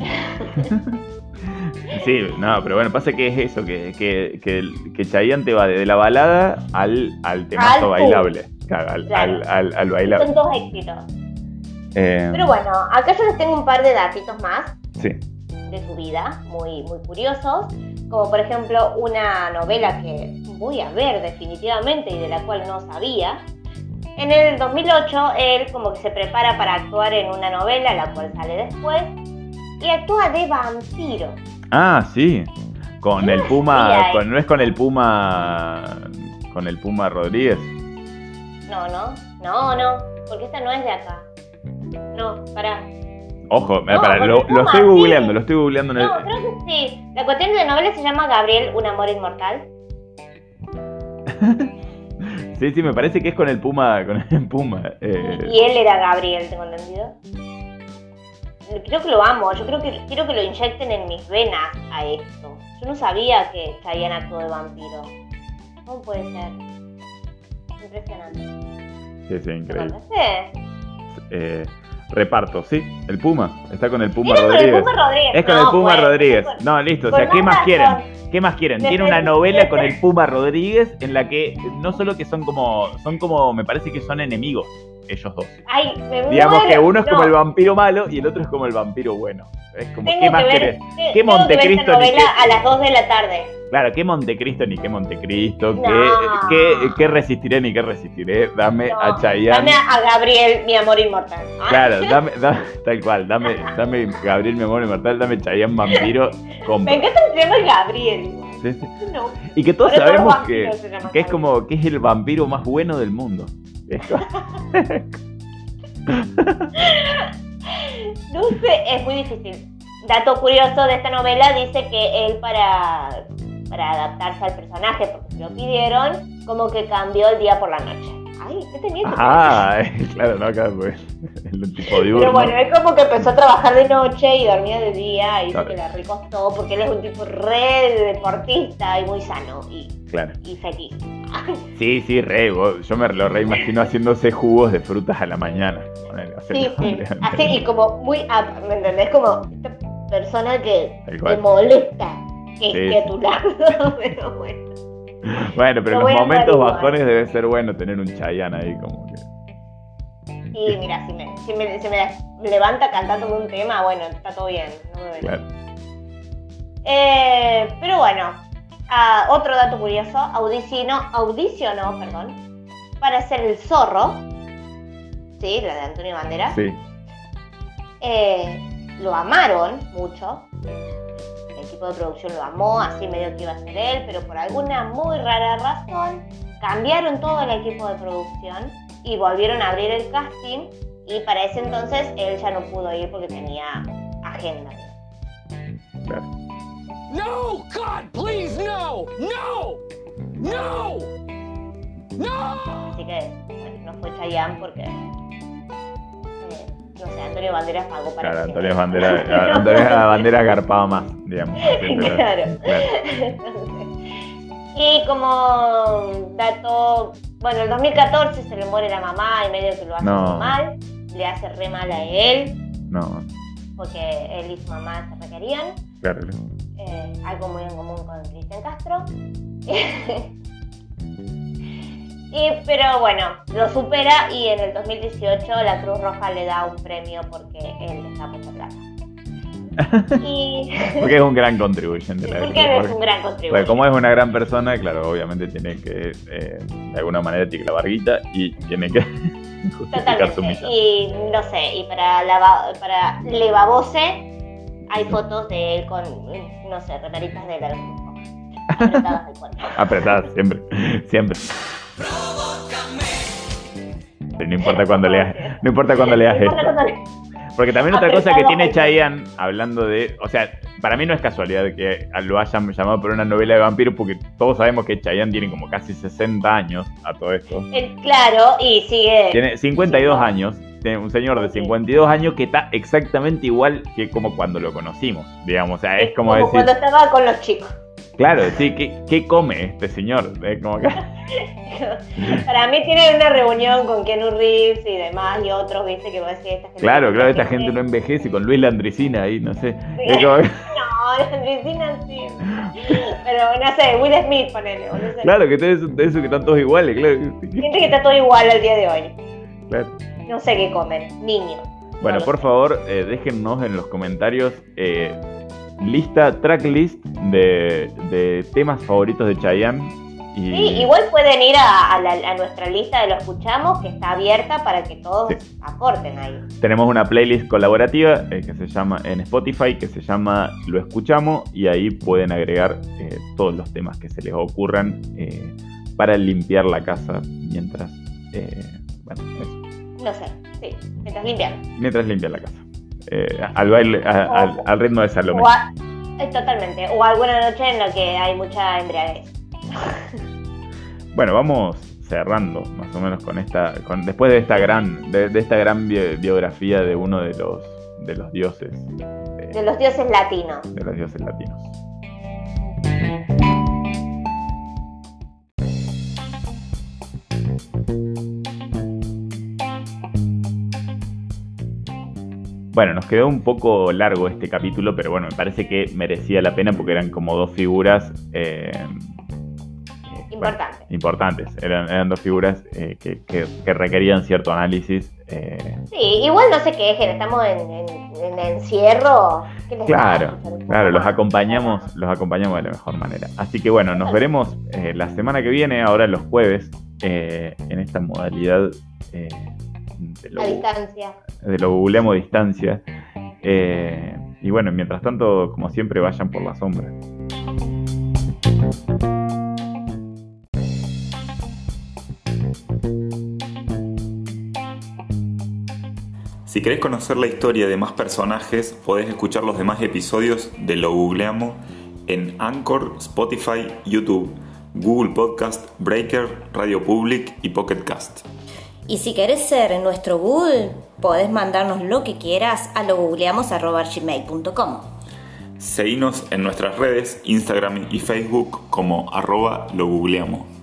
[SPEAKER 1] Sí, no, pero bueno, pasa que es eso, que, que, que, que Chayanne te va desde la balada al, al temazo
[SPEAKER 2] Al
[SPEAKER 1] bailable. Claro, al,
[SPEAKER 2] Claro.
[SPEAKER 1] al, al, al bailable.
[SPEAKER 2] Son dos éxitos.
[SPEAKER 1] Eh,
[SPEAKER 2] Pero bueno, acá yo les tengo un par de datitos más
[SPEAKER 1] sí.
[SPEAKER 2] de su vida, muy, muy curiosos, como por ejemplo una novela que voy a ver definitivamente y de la cual no sabía. En el 2008 él como que se prepara para actuar en una novela, la cual sale después, y actúa de vampiro.
[SPEAKER 1] Ah, sí. Con el Puma, con, no es con el Puma, con el Puma Rodríguez.
[SPEAKER 2] No, no, no, no, porque esta no es de acá. No, pará.
[SPEAKER 1] Ojo,
[SPEAKER 2] No,
[SPEAKER 1] para, lo, lo estoy
[SPEAKER 2] sí.
[SPEAKER 1] googleando, lo estoy googleando en el...
[SPEAKER 2] No, creo que sí. La cuestión de la novela se llama Gabriel, un amor inmortal.
[SPEAKER 1] Sí, sí, me parece que es con el Puma, con el Puma. eh,
[SPEAKER 2] Y él era Gabriel, tengo entendido. Creo que lo amo, yo creo que quiero que lo inyecten en mis venas a esto. Yo no sabía que Chayanne actuó de vampiro. ¿Cómo puede ser? Impresionante.
[SPEAKER 1] sí, sí,
[SPEAKER 2] ¿Lo
[SPEAKER 1] increíble.
[SPEAKER 2] contaste?
[SPEAKER 1] Eh, reparto, sí, el Puma, está con el Puma
[SPEAKER 2] Era con el
[SPEAKER 1] Rodríguez.
[SPEAKER 2] Puma Rodríguez.
[SPEAKER 1] Es con
[SPEAKER 2] No,
[SPEAKER 1] el Puma
[SPEAKER 2] pues,
[SPEAKER 1] Rodríguez. No, listo. O sea, ¿qué
[SPEAKER 2] más
[SPEAKER 1] quieren? ¿Qué más quieren? Tiene una novela con el Puma Rodríguez en la que no solo que son como, son como, me parece que son enemigos ellos dos.
[SPEAKER 2] Ay, me
[SPEAKER 1] Digamos
[SPEAKER 2] muero.
[SPEAKER 1] que uno es como el vampiro malo y el otro es como el vampiro bueno. Es como,
[SPEAKER 2] Tengo
[SPEAKER 1] ¿qué más
[SPEAKER 2] que ver,
[SPEAKER 1] querés?
[SPEAKER 2] te-
[SPEAKER 1] ¿Qué
[SPEAKER 2] que ver
[SPEAKER 1] Montecristo
[SPEAKER 2] esta
[SPEAKER 1] ni qué-
[SPEAKER 2] a las 2 de la tarde.
[SPEAKER 1] Claro, ¿qué Montecristo ni qué Montecristo?
[SPEAKER 2] No.
[SPEAKER 1] ¿Qué, qué, qué resistiré ni qué resistiré? Dame
[SPEAKER 2] No,
[SPEAKER 1] a Chayanne.
[SPEAKER 2] Dame a Gabriel, mi amor inmortal. Ah,
[SPEAKER 1] Claro, dame, dame- tal cual, dame, dame Gabriel, mi amor inmortal, dame Chayanne vampiro, compro.
[SPEAKER 2] Me encanta el tema de Gabriel. igual.
[SPEAKER 1] Sí, sí.
[SPEAKER 2] No.
[SPEAKER 1] Y que todos sabemos que, que es como que es el vampiro más bueno del mundo.
[SPEAKER 2] No sé, es muy difícil. Dato curioso de esta novela dice que él para, para adaptarse al personaje, porque se lo pidieron, como que cambió el día por la noche. Ay, ¿qué tenía que
[SPEAKER 1] Ah, claro, no, acá pues el tipo diurno.
[SPEAKER 2] Pero bueno, es como que empezó a trabajar de noche y dormía de día y
[SPEAKER 1] Claro.
[SPEAKER 2] que le recostó porque él es un tipo re deportista y muy sano y,
[SPEAKER 1] Claro.
[SPEAKER 2] y feliz.
[SPEAKER 1] Sí, sí, re, vos- yo me lo reimagino haciéndose jugos de frutas a la mañana.
[SPEAKER 2] Sí, sí. Así y como muy, up, ¿me entendés? Como esta persona que te molesta que
[SPEAKER 1] Sí,
[SPEAKER 2] esté a
[SPEAKER 1] sí.
[SPEAKER 2] tu lado. Pero bueno.
[SPEAKER 1] Bueno, pero
[SPEAKER 2] Lo
[SPEAKER 1] en los momentos bajones debe ser bueno tener un Chayanne ahí como que.
[SPEAKER 2] Y mira, si me, si me, si me levanta cantando un tema, bueno, está todo bien. No me
[SPEAKER 1] Claro.
[SPEAKER 2] Eh, pero bueno, ah, otro dato curioso, audicionó, audicionó, perdón, para ser el zorro, sí, la de Antonio Banderas.
[SPEAKER 1] Sí.
[SPEAKER 2] Eh, lo amaron mucho, el equipo de producción lo amó, así medio que iba a ser él, pero por alguna muy rara razón cambiaron todo el equipo de producción y volvieron a abrir el casting y para ese entonces él ya no pudo ir porque tenía agenda.
[SPEAKER 1] Claro.
[SPEAKER 6] No! God, please, no! No! No! No!
[SPEAKER 2] Así que, bueno, no fue Chayanne porque. eh, no sé, Antonio Banderas pagó para
[SPEAKER 1] Claro, Antonio Bandera, Antonio Bandera garpaba más, digamos. Pero-
[SPEAKER 2] Claro.
[SPEAKER 1] claro.
[SPEAKER 2] y como dato. Bueno, en 2014 se le muere la mamá y medio que lo hace
[SPEAKER 1] No.
[SPEAKER 2] mal. Le hace re mal a él
[SPEAKER 1] No,
[SPEAKER 2] porque él y su mamá se requerían.
[SPEAKER 1] claro.
[SPEAKER 2] Eh, algo muy en común con Cristian Castro. y, pero bueno, lo supera y en el 2018 la Cruz Roja le da un premio porque él da mucha plata. y
[SPEAKER 1] Porque es un gran contribuyente. la
[SPEAKER 2] porque
[SPEAKER 1] verdad,
[SPEAKER 2] es
[SPEAKER 1] porque-
[SPEAKER 2] un gran
[SPEAKER 1] porque
[SPEAKER 2] contribuyente.
[SPEAKER 1] como es una gran persona, claro, obviamente tiene que, eh, de alguna manera, tiene la barguita y tiene que justificar su
[SPEAKER 2] Totalmente.
[SPEAKER 1] misión.
[SPEAKER 2] Y no sé, y para, la, para Levabose hay fotos de él con, no sé, remeritas de la apretadas al cuerpo.
[SPEAKER 1] Apretadas, siempre, siempre. No importa cuando leas, no importa cuando leas
[SPEAKER 2] No
[SPEAKER 1] esto. Porque también otra cosa que tiene Chayanne, hablando de. O sea, para mí no es casualidad que lo hayan llamado por una novela de vampiros, porque todos sabemos que Chayanne tiene como casi 60 años a todo esto.
[SPEAKER 2] Él, claro, y sigue.
[SPEAKER 1] Tiene 52 años. Tiene un señor de 52 años que está exactamente igual que como cuando lo conocimos. Digamos, o sea, es como decir.
[SPEAKER 2] cuando estaba con los chicos.
[SPEAKER 1] Claro, sí, ¿qué, qué come este señor? Es como que-
[SPEAKER 2] Para mí tienen una reunión con Keanu Reeves y demás y otros, viste, que vos decís esta gente.
[SPEAKER 1] Claro, claro, esta gente no envejece con Luis Landricina ahí, no sé. Es como
[SPEAKER 2] No, la Cristina sí. Pero no sé, Will Smith, ponele, o no sé.
[SPEAKER 1] Claro, que eso, eso que están todos iguales, claro.
[SPEAKER 2] Gente que está todo igual al día de hoy.
[SPEAKER 1] claro.
[SPEAKER 2] No sé qué comen, niños.
[SPEAKER 1] Bueno,
[SPEAKER 2] No
[SPEAKER 1] por
[SPEAKER 2] sé.
[SPEAKER 1] favor, eh, déjennos en los comentarios eh, lista, tracklist de, de temas favoritos de Chayanne. Y...
[SPEAKER 2] Sí, igual pueden ir a, a la- a nuestra lista de lo escuchamos, que está abierta para que todos
[SPEAKER 1] Sí.
[SPEAKER 2] aporten ahí.
[SPEAKER 1] Tenemos una playlist colaborativa eh, que se llama en Spotify, que se llama Lo Escuchamos, y ahí pueden agregar eh, todos los temas que se les ocurran eh, para limpiar la casa mientras, eh, bueno, eso,
[SPEAKER 2] No sé, sí, mientras limpian.
[SPEAKER 1] mientras limpian la casa. Eh, al baile, a- al, al ritmo de Salomé.
[SPEAKER 2] O a- eh, totalmente. O alguna noche en la que hay mucha embriaguez.
[SPEAKER 1] Bueno, vamos cerrando más o menos con esta, con, después de esta gran, de, de esta gran bi- biografía de uno de los, de los dioses, de,
[SPEAKER 2] De los dioses latinos.
[SPEAKER 1] de los dioses latinos. Bueno, nos quedó un poco largo este capítulo, pero bueno, me parece que merecía la pena porque eran como dos figuras eh, eh, bueno, importantes. Eran, eran dos figuras eh, que, que- que requerían cierto análisis. eh,
[SPEAKER 2] Sí, igual no se quejen, estamos en, en, en encierro. ¿Qué les
[SPEAKER 1] claro, claro, los acompañamos, los acompañamos de la mejor manera. Así que bueno, nos veremos eh, la semana que viene, ahora los jueves, eh, en esta modalidad de lo,
[SPEAKER 2] a distancia.
[SPEAKER 1] De lo googleamos a distancia. Eh, y bueno, mientras tanto, como siempre, vayan por la sombra.
[SPEAKER 7] Si querés conocer la historia de más personajes, podés escuchar los demás episodios de Lo Googleamos en Anchor, Spotify, YouTube, Google Podcast, Breaker, Radio Public y Pocket Cast.
[SPEAKER 2] Y si querés ser nuestro Google, podés mandarnos lo que quieras a logoogleamos.gmail.com
[SPEAKER 7] Seguinos en nuestras redes, Instagram y Facebook como arroba lo googleamos.